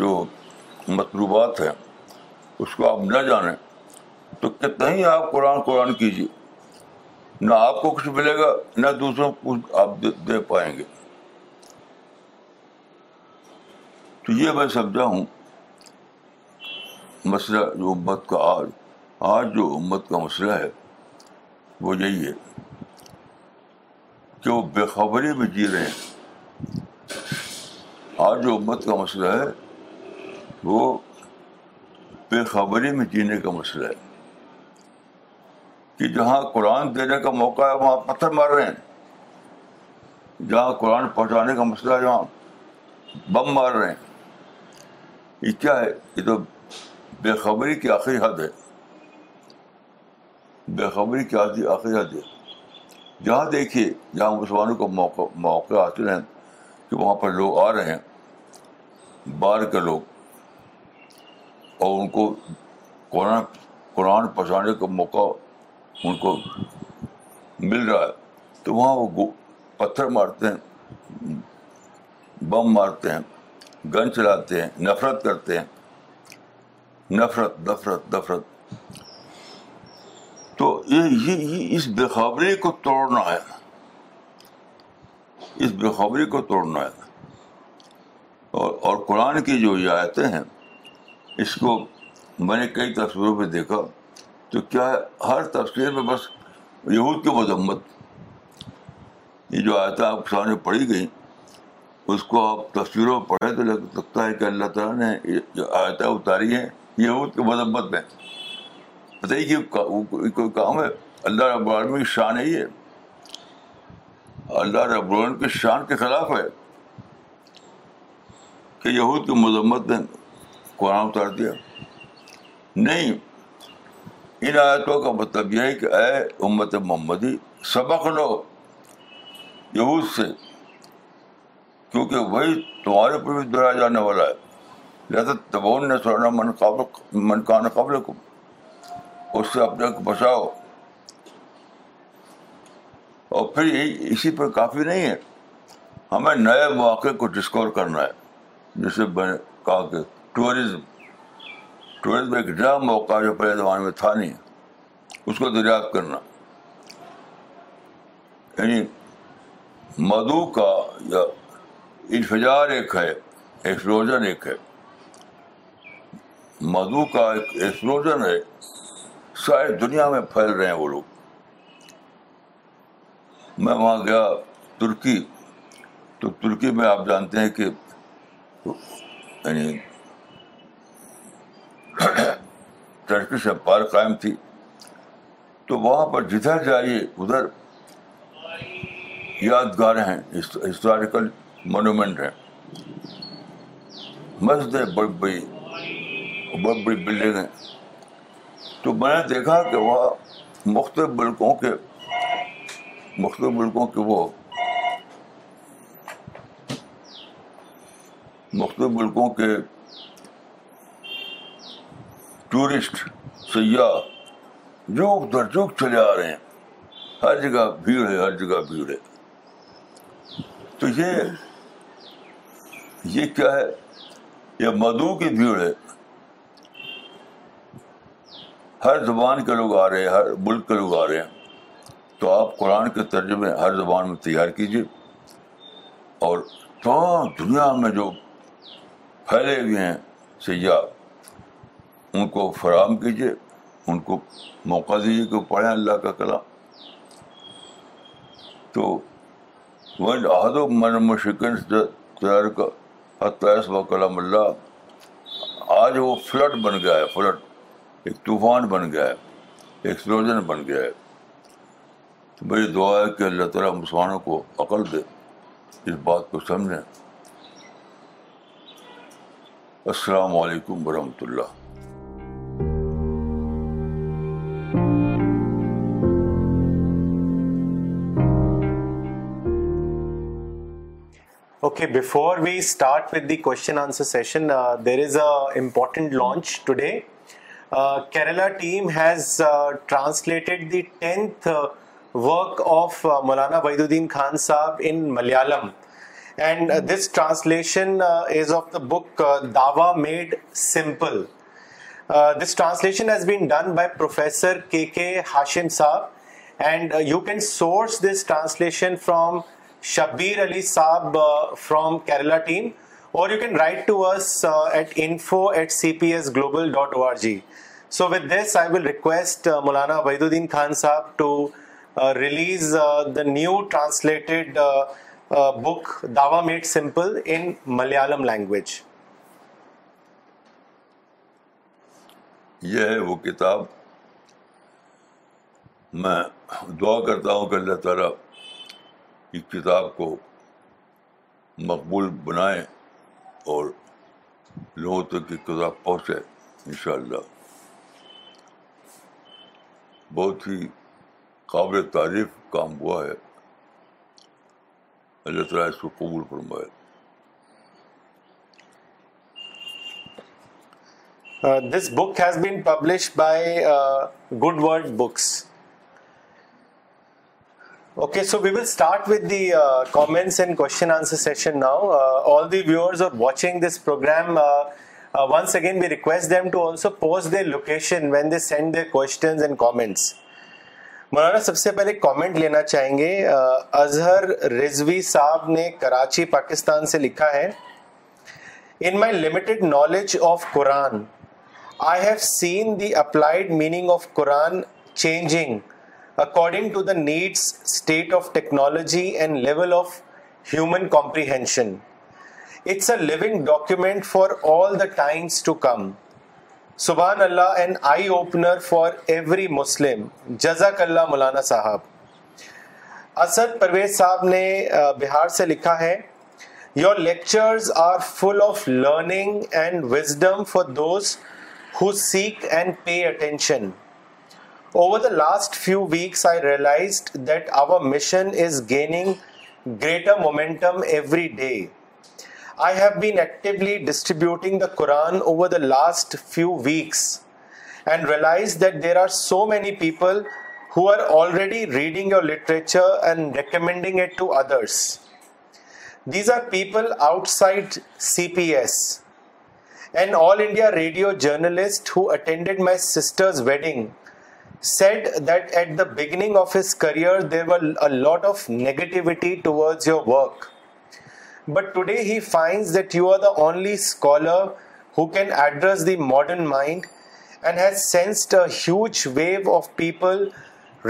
جو مطلوبات ہیں اس کو آپ نہ جانیں تو کتنا ہی آپ قرآن قرآن کیجیے نہ آپ کو کچھ ملے گا نہ دوسروں کو کچھ آپ دے پائیں گے تو یہ میں سمجھا ہوں مسئلہ جو امت کا آج آج جو امت کا مسئلہ ہے وہ یہی ہے کہ وہ بے خبری میں جی رہے ہیں آج جو امت کا مسئلہ ہے وہ بے خبری میں جینے کا مسئلہ ہے کہ جہاں قرآن دینے کا موقع ہے وہاں پتھر مار رہے ہیں جہاں قرآن پہنچانے کا مسئلہ ہے وہاں بم مار رہے ہیں یہ کیا ہے یہ تو بے خبری کی آخری حد ہے بے خبری کی آخری حد ہے جہاں دیکھیے جہاں مسلمانوں کو موقع موقع حاصل ہیں کہ وہاں پر لوگ آ رہے ہیں باہر کے لوگ اور ان کو قرآن قرآن پہنچانے کا موقع ان کو مل رہا ہے تو وہاں وہ پتھر مارتے ہیں بم مارتے ہیں گن چلاتے ہیں نفرت کرتے ہیں نفرت نفرت نفرت تو یہ یہ اس بےخبری کو توڑنا ہے اس بےخبری کو توڑنا ہے اور اور قرآن کی جو یہ آیتیں ہیں اس کو میں نے کئی تصویروں پہ دیکھا تو کیا ہے ہر تصویر میں بس یہود کی مذمت یہ جو آیتیں کے سامنے پڑھی گئیں اس کو آپ تصویروں میں پڑھیں تو لگ سکتا ہے کہ اللہ تعالیٰ نے جو آیتیں اتاری ہیں یہود کی مذمت میں بتائیے کہ کوئی کام ہے اللہ رب العالمین کی شان ہے ہے اللہ رب العالمین کی شان کے خلاف ہے کہ یہود کی مذمت نے قرآن اتار دیا نہیں ان آیتوں کا مطلب یہ ہے کہ اے امت محمدی سبق لو یہود سے کیونکہ وہی تمہارے پر بھی دہرایا جانے والا ہے لہٰذا تبون نے سونا من قابل من کو اس سے اپنے کو بچاؤ اور پھر اسی پر کافی نہیں ہے ہمیں نئے مواقع کو ڈسکور کرنا ہے جسے کہا کہ ٹورزم ٹورزم ایک نیا موقع جو پہلے زمانے میں تھا نہیں اس کو دریافت کرنا یعنی مدو کا یا انفجار ایک ہے ایکسپلوژن ایک ہے مدو کا ایک ایکسپلوژن ہے ساری دنیا میں پھیل رہے ہیں وہ لوگ میں وہاں گیا ترکی تو ترکی میں آپ جانتے ہیں کہ یعنی پار قائم تھی تو وہاں پر جدھر جائیے ادھر یادگار ہیں ہسٹوریکل مونومنٹ ہے مسجد ہے بڑی بڑی بڑی بڑی بلڈنگ ہے تو میں نے دیکھا کہ وہ مختلف ملکوں کے مختلف ملکوں کے وہ مختلف ملکوں کے ٹورسٹ سیاح جو جو چلے آ رہے ہیں ہر جگہ بھیڑ ہے ہر جگہ بھیڑ ہے تو یہ یہ کیا ہے یہ مدو کی بھیڑ ہے ہر زبان کے لوگ آ رہے ہیں ہر ملک کے لوگ آ رہے ہیں تو آپ قرآن کے ترجمے ہر زبان میں تیار کیجیے اور تمام دنیا میں جو پھیلے ہوئے ہیں سیاح ان کو فراہم کیجیے ان کو موقع دیجیے کہ پڑھیں اللہ کا کلام تو من مشکن تیار کا حطایس و کلام اللہ آج وہ فلڈ بن گیا ہے فلڈ ایک طوفان بن گیا ہے ایکسپلوژن بن گیا ہے تو میری دعا ہے کہ اللہ تعالیٰ مسلمانوں کو عقل دے اس بات کو سمجھیں السلام علیکم ورحمۃ اللہ okay before we start with the کو there is a launch today Kerala team has translated the tenth work of Maulana بید الدین Khan Sahab in Malayalam and this translation is of the book Dawah made simple this translation has been by professor K Hashim Sahab and you can source this translation from Shabir Ali Saab uh, from Kerala team, or you can write to us uh, at info at cpsglobal.org. So, with this, I will request uh, Mulana Vaiduddin Khan Saab to uh, release uh, the new translated uh, uh, book, Dawa Made Simple, in Malayalam language. یہ ہے وہ کتاب میں دعا کرتا ہوں کہ اللہ تعالیٰ کی کتاب کو مقبول بنائیں اور لوگوں تک کی کتاب پہنچے انشاءاللہ بہت ہی قابل تعریف کام ہوا ہے اللہ تعالیٰ اس کو قبول فرمائے this book has been publish by good world books okay so we will start with this and کوام once again we request when they send they کو سب سے پہلے کامنٹ لینا چاہیں گے اظہر رضوی صاحب نے کراچی پاکستان سے لکھا ہے in my limit knowledge of Quran I have seen the applied meaning of Quran changing according to the needs state of technology and level of human comprehension it's a living document for all the times to come سبحان اللہ and eye opener for every Muslim جزاک اللہ مولانا صاحب اسد پرویز صاحب نے بہار سے لکھا ہے your lectures are full of learning and wisdom for those who seek and pay attention Over the last few weeks, I realized that our mission is gaining greater momentum every day. I have been actively distributing the Quran over the last few weeks and realized that there are so many people who are already reading your literature and recommending it to others. These are people outside CPS. An All India radio journalist who attended my sister's wedding set that at the his career but today that you are the can address the modern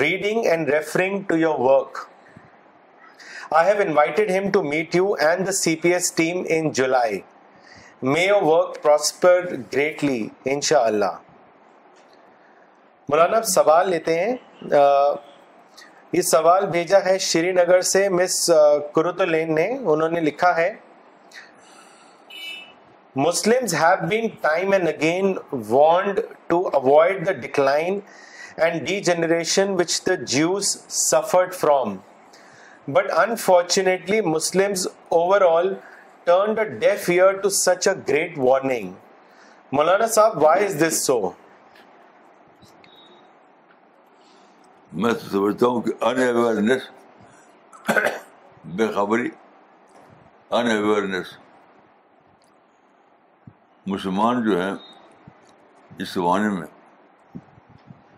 reading and referring to your work I have invited him to meet you and the C P S team in July may your work prosper greatly ان شاء اللہ مولانا سوال لیتے ہیں یہ سوال بھیجا ہے شری نگر سے مس نے انہوں نے لکھا ہے time and degeneration from but unfortunately Muslim over all year to such a great warning Maulana Sahab is دس سو میں تو سمجھتا ہوں کہ ان اویئرنیس بے خبری ان اویئرنیس مسلمان جو ہیں اس زمانے میں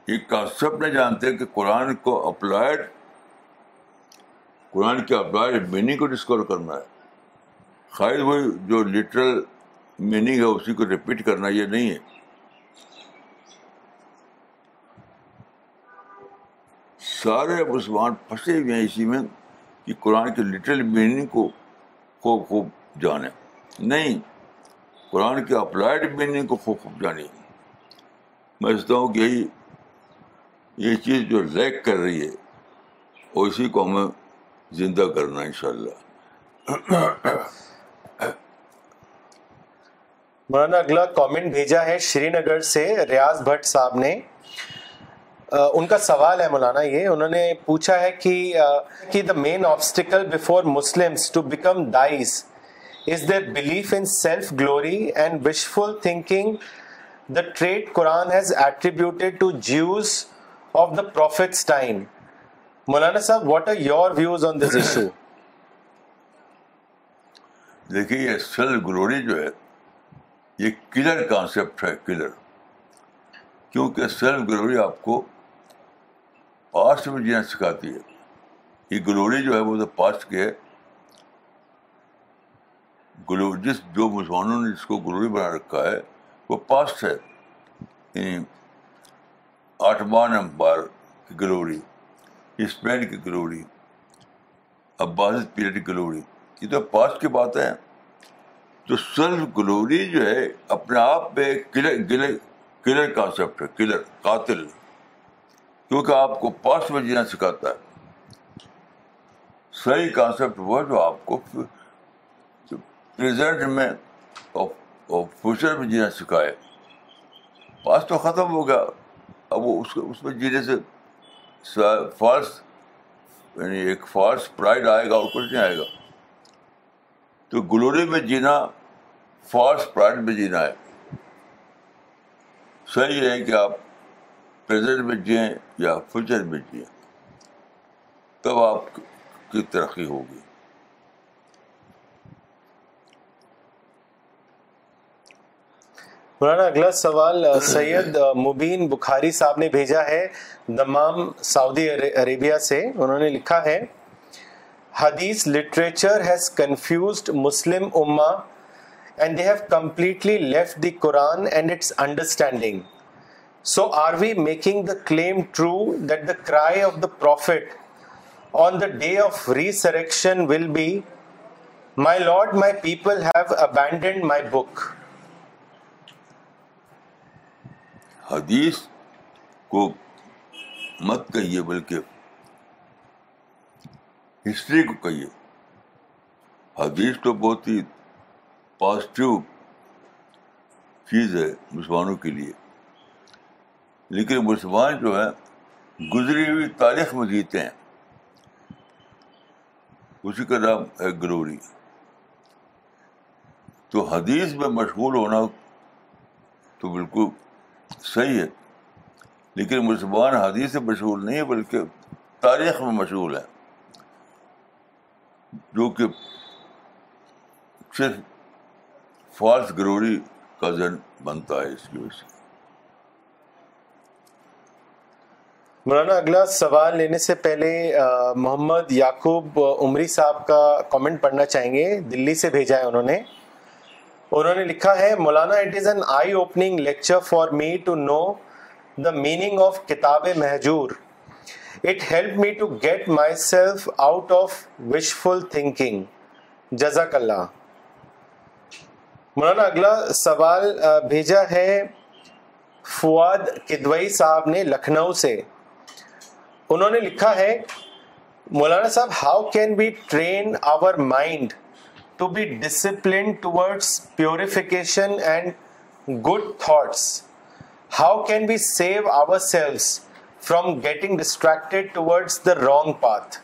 یہ کانسیپٹ نہیں جانتے کہ قرآن کو اپلائڈ قرآن کے اپلائڈ میننگ کو ڈسکور کرنا ہے خیر وہ جو لٹرل میننگ ہے اسی کو رپیٹ کرنا یہ نہیں ہے سارے مسلمان پھنسے ہوئے ہیں اسی میں کہ قرآن کے لٹرل میننگ کو خوب خوب جانے نہیں قرآن کے اپلائڈ میننگ کو خوب خوب جانے میں سمجھتا ہوں کہ یہ چیز جو لیک کر رہی ہے اسی کو ہمیں زندہ کرنا ان شاء اللہ مولانا اگلا کامنٹ بھیجا ہے شری نگر سے ریاض بھٹ صاحب نے ان کا سوال ہے مولانا یہ انہوں نے پوچھا ہے کہ the main obstacle before Muslim to become dies is the belief in self glory and wishful thinking the trade Quran has attributed to Jews of the prophet's time Maulana Sahab what are your views on this issue دیکھیے یہ self glory جو ہے یہ killer concept ہے killer کیونکہ self glory آپ کو past میں جینا سکھاتی ہے یہ گلوری جو ہے وہ تو پاسٹ کے ہے جس جو مسلمانوں نے جس کو گلوری بنا رکھا ہے وہ پاسٹ ہے یعنی آٹمان امبار کی گلوری اسپین کی گلوری عباس پیریڈ کی گلوری یہ تو پاسٹ کی باتیں تو سرف گلوری جو ہے اپنے آپ میں کلر کلر کلر کانسیپٹ ہے کلر قاتل کیونکہ آپ کو پاسٹ میں جینا سکھاتا ہے صحیح کانسیپٹ وہ جو آپ کو پریزنٹ میں اور فیوچر میں جینا سکھائے پاس تو ختم ہو گیا اب وہ اس اس میں جینے سے فالس یعنی ایک فالس پرائڈ آئے گا اور کچھ نہیں آئے گا تو گلوری میں جینا فالس پرائڈ میں جینا ہے صحیح ہے کہ آپ پریزنٹ میں جئیں یا فیوچر میں جئیں تب آپ کی ترقی ہوگی مولانا اگلا سوال سید مبین بخاری صاحب نے بھیجا ہے دمام سعودی عربیہ سے انہوں نے لکھا ہے حدیث لٹریچر ہیز کنفیوزڈ مسلم اما and they have completely left the Quran and its understanding so are we making the claim true the cry of the prophet on the day of resurrection will be my lord my people have abandoned book حدیث کو مت کہیے بلکہ history کو کہیے حدیث تو بہت ہی پازیٹیو چیز ہے مسلمانوں کے لیے لیکن مسلمان جو ہے گزری ہوئی تاریخ میں جیتے ہیں اسی کا نام ہے گروری تو حدیث میں مشغول ہونا تو بالکل صحیح ہے لیکن مسلمان حدیث سے مشغول نہیں ہے بلکہ تاریخ میں مشغول ہے جو کہ صرف فالس گروری کزن بنتا ہے اس کی وجہ سے مولانا اگلا سوال لینے سے پہلے محمد یاقوب عمری صاحب کا کامنٹ پڑھنا چاہیں گے دلی سے بھیجا ہے انہوں نے انہوں نے لکھا ہے Maulana it is an eye opening lecture for me to know the meaning of کتاب محجور it help me to get myself out of wishful thinking جزاک اللہ مولانا اگلا سوال بھیجا ہے فواد کدوئی صاحب نے لکھنؤ سے انہوں نے لکھا ہے Maulana Sahab how can be train and good thoughts how can be save our from getting distracted towards the wrong path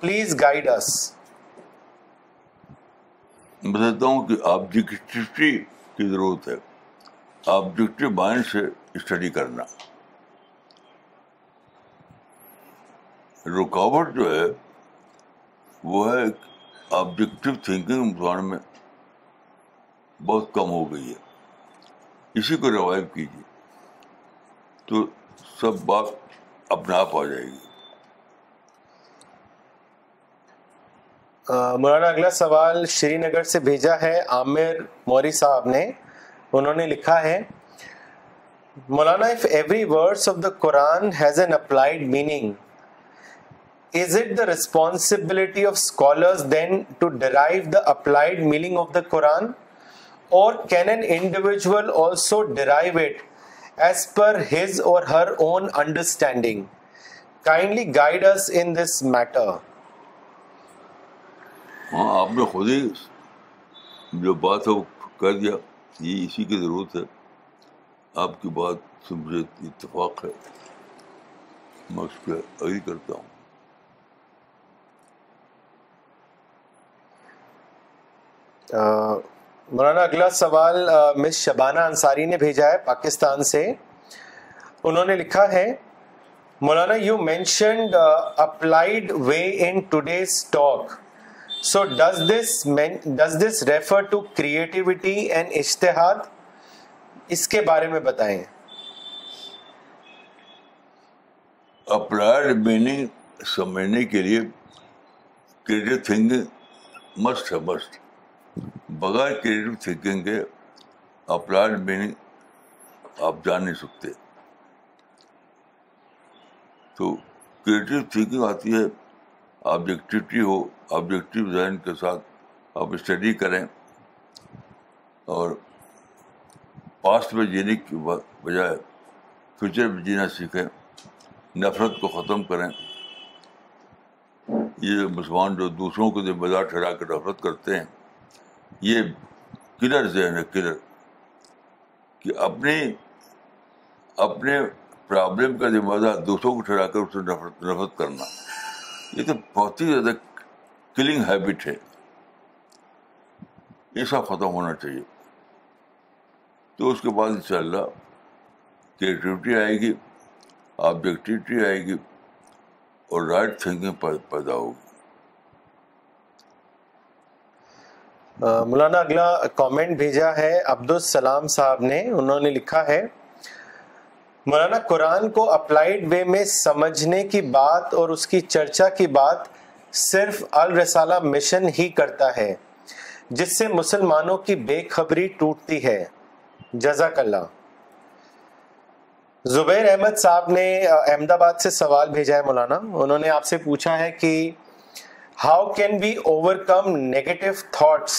please guide اس بتاتا ہوں کہ آبجیکٹیوٹی کی ضرورت ہے مائنڈ سے اسٹڈی کرنا رکاوٹ جو ہے وہ ہے آبجیکٹو تھنکنگ میں بہت کم ہو گئی ہے اسی کو ریوائو کیجیے تو سب بات اپنے آپ آ جائے گی مولانا اگلا سوال شری نگر سے بھیجا ہے عامر موری صاحب نے انہوں نے لکھا ہے Maulana if every words of the Quran has an applied meaning ہاں آپ نے خود ہی جو بات ہے وہ کر دیا یہ اسی کی ضرورت ہے آپ کی بات سے مجھے اتفاق ہے میں اس پہ کرتا ہوں مولانا اگلا سوال مس شبانہ انصاری نے بھیجا ہے پاکستان سے انہوں نے لکھا ہے Maulana you mentioned applied way in today's talk so does this does this refer to creativity and اشتہاد اس کے بارے میں بتائیں اپلائڈ میننگ سمجھنے کے لیے کریٹو تھنکنگ مسٹ ہے مسٹ بغیر کریٹو تھینکنگ کے اپلائڈ میننگ آپ جان نہیں سکتے تو کریٹو تھینکنگ آتی ہے آبجیکٹیوٹی ہو آبجیکٹیو کے ساتھ آپ اسٹڈی کریں اور پاسٹ میں جینے کی بجائے فیوچر میں جینا سیکھیں نفرت کو ختم کریں یہ مسلمان جو دوسروں کو ذمہ دار ٹھہرا کے نفرت کرتے ہیں یہ کلر کلر ذہن ہے اپنی اپنے پرابلم کا ذمہ دار دوسروں کو ٹھہرا کر نفرت نفرت کرنا یہ تو بہت ہی زیادہ کلنگ ہیبٹ ہے یہ سب ختم ہونا چاہیے تو اس کے بعد ان شاء اللہ کریٹیوٹی آئے گی آبجیکٹیوٹی آئے گی اور رائٹ تھنکنگ پیدا ہوگی مولانا اگلا کامنٹ بھیجا ہے السلام صاحب نے انہوں نے لکھا ہے مولانا قرآن کو اپلائیڈ وے میں چرچا کی بات صرف الرسالہ مشن ہی کرتا ہے جس سے مسلمانوں کی بے خبری ٹوٹتی ہے جزاک اللہ زبیر احمد صاحب نے احمد آباد سے سوال بھیجا ہے مولانا انہوں نے آپ سے پوچھا ہے کہ how can overcome negative thoughts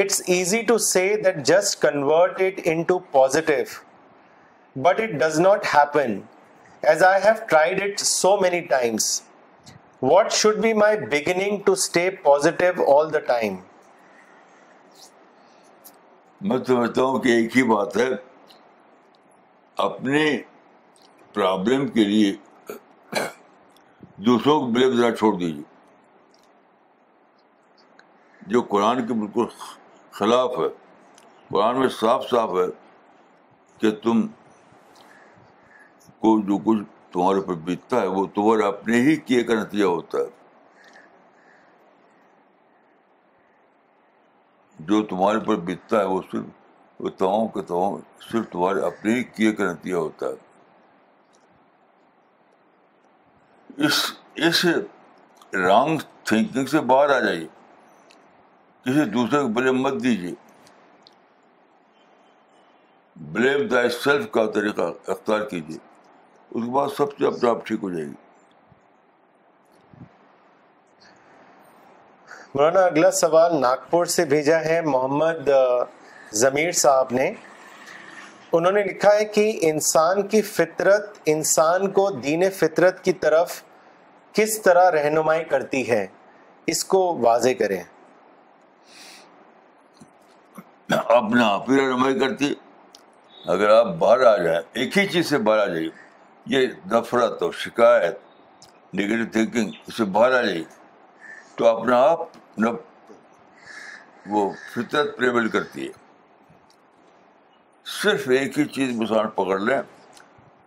it's easy to to say that just convert it it in but does not happen as I have tried it so many times what should be my beginning to stay positive all the time میں سمجھتا ہوں کہ ایک ہی بات ہے اپنے problem کے لیے دوسروں کو بلیم ذرا چھوڑ دیجیے جو قرآن کے بالکل خلاف ہے قرآن میں صاف صاف ہے کہ تم کو جو کچھ تمہارے پر بیتتا ہے وہ تمہارے اپنے ہی کیے کا نتیجہ ہوتا ہے جو تمہارے پر بیتتا ہے وہ صرف وہ کے صرف تمہارے اپنے ہی کیے کا نتیجہ ہوتا ہے اس اس رانگ تھنکنگ سے باہر آ جائیے کسی دوسرے کو بلیم مت دیجیے بلیم سیلف کا طریقہ اختیار کیجیے اس کے بعد سب سے اپنے آپ ٹھیک ہو جائے گی مولانا اگلا سوال ناگپور سے بھیجا ہے محمد ضمیر صاحب نے انہوں نے لکھا ہے کہ انسان کی فطرت انسان کو دین فطرت کی طرف کس طرح رہنمائی کرتی ہے اس کو واضح کریں اپنا آپ ہی رہنمائی کرتی ہے اگر آپ باہر آ جائیں ایک ہی چیز سے باہر آ جائیے یہ نفرت اور شکایت نگیٹو تھینکنگ اسے باہر آ جائیے تو اپنا آپ وہ فطرت پریبل کرتی ہے صرف ایک ہی چیز مسلمان پکڑ لیں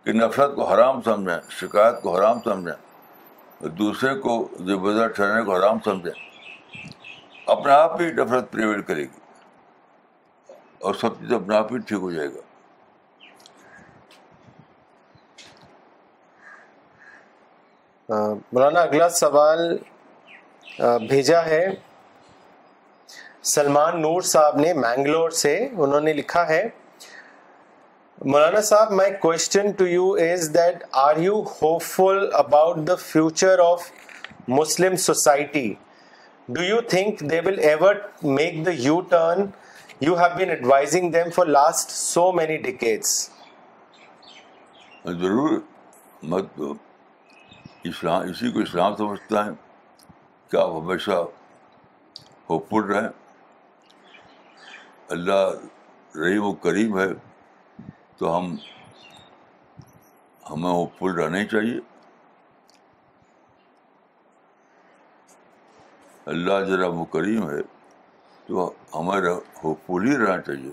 کہ نفرت کو حرام سمجھیں شکایت کو حرام سمجھیں دوسرے کو ٹھہرنے کو حرام سمجھیں اپنا آپ ہی نفرت پریویل کرے گی اور سب چیز اپنے آپ ہی ٹھیک ہو جائے گا مولانا اگلا سوال بھیجا ہے سلمان نور صاحب نے مینگلور سے انہوں نے لکھا ہے Maulana Sahab my question to you you is that are hopeful about the future of Muslim society do you think they will ever make the U turn you have been advising them for last so many decades ضرور مت اسلام اسی کو اسلام سمجھتا ہے کہ آپ ہمیشہ فل رہیں اللہ و کریم ہے تو ہم ہمیں رہنا رہنے چاہیے اللہ ذرا وہ کریم ہے تو ہی رہنا چاہیے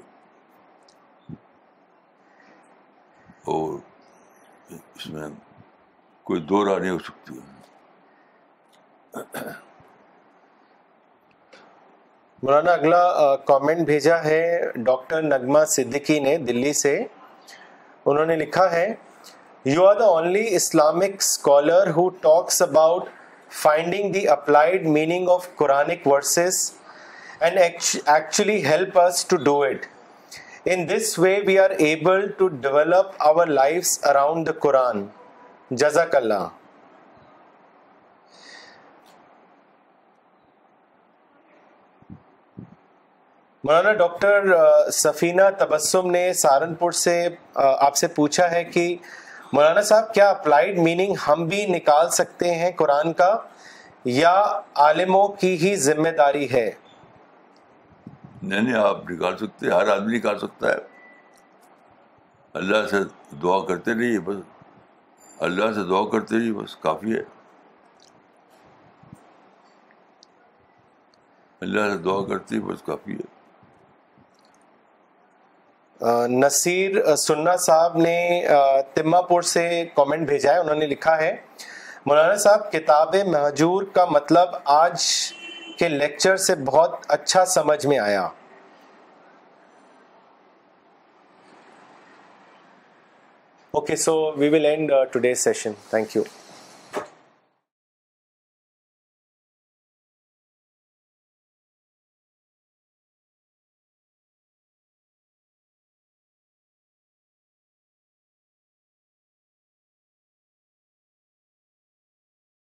اور اس میں کوئی دو راہ نہیں ہو سکتی مولانا اگلا کامنٹ بھیجا ہے ڈاکٹر نگما صدیقی نے دلی سے انہوں نے لکھا ہے you are the only Islamic scholar who talks about finding the applied meaning of Quranic verses Quran جزاک اللہ مولانا ڈاکٹر سفینہ تبسم نے سہارنپور سے آپ سے پوچھا ہے کہ مولانا صاحب کیا اپلائیڈ میننگ ہم بھی نکال سکتے ہیں قرآن کا یا عالموں کی ہی ذمہ داری ہے نہیں نہیں آپ نکال سکتے ہر آدمی نکال سکتا ہے اللہ سے دعا کرتے رہیے بس اللہ سے دعا کرتے رہیے بس کافی ہے اللہ سے دعا کرتی بس کافی ہے نصیر سننا صاحب نے تما پور سے کامنٹ بھیجا ہے انہوں نے لکھا ہے مولانا صاحب کتاب محجور کا مطلب آج کے لیکچر سے بہت اچھا سمجھ میں آیا okay so we will end today session thank you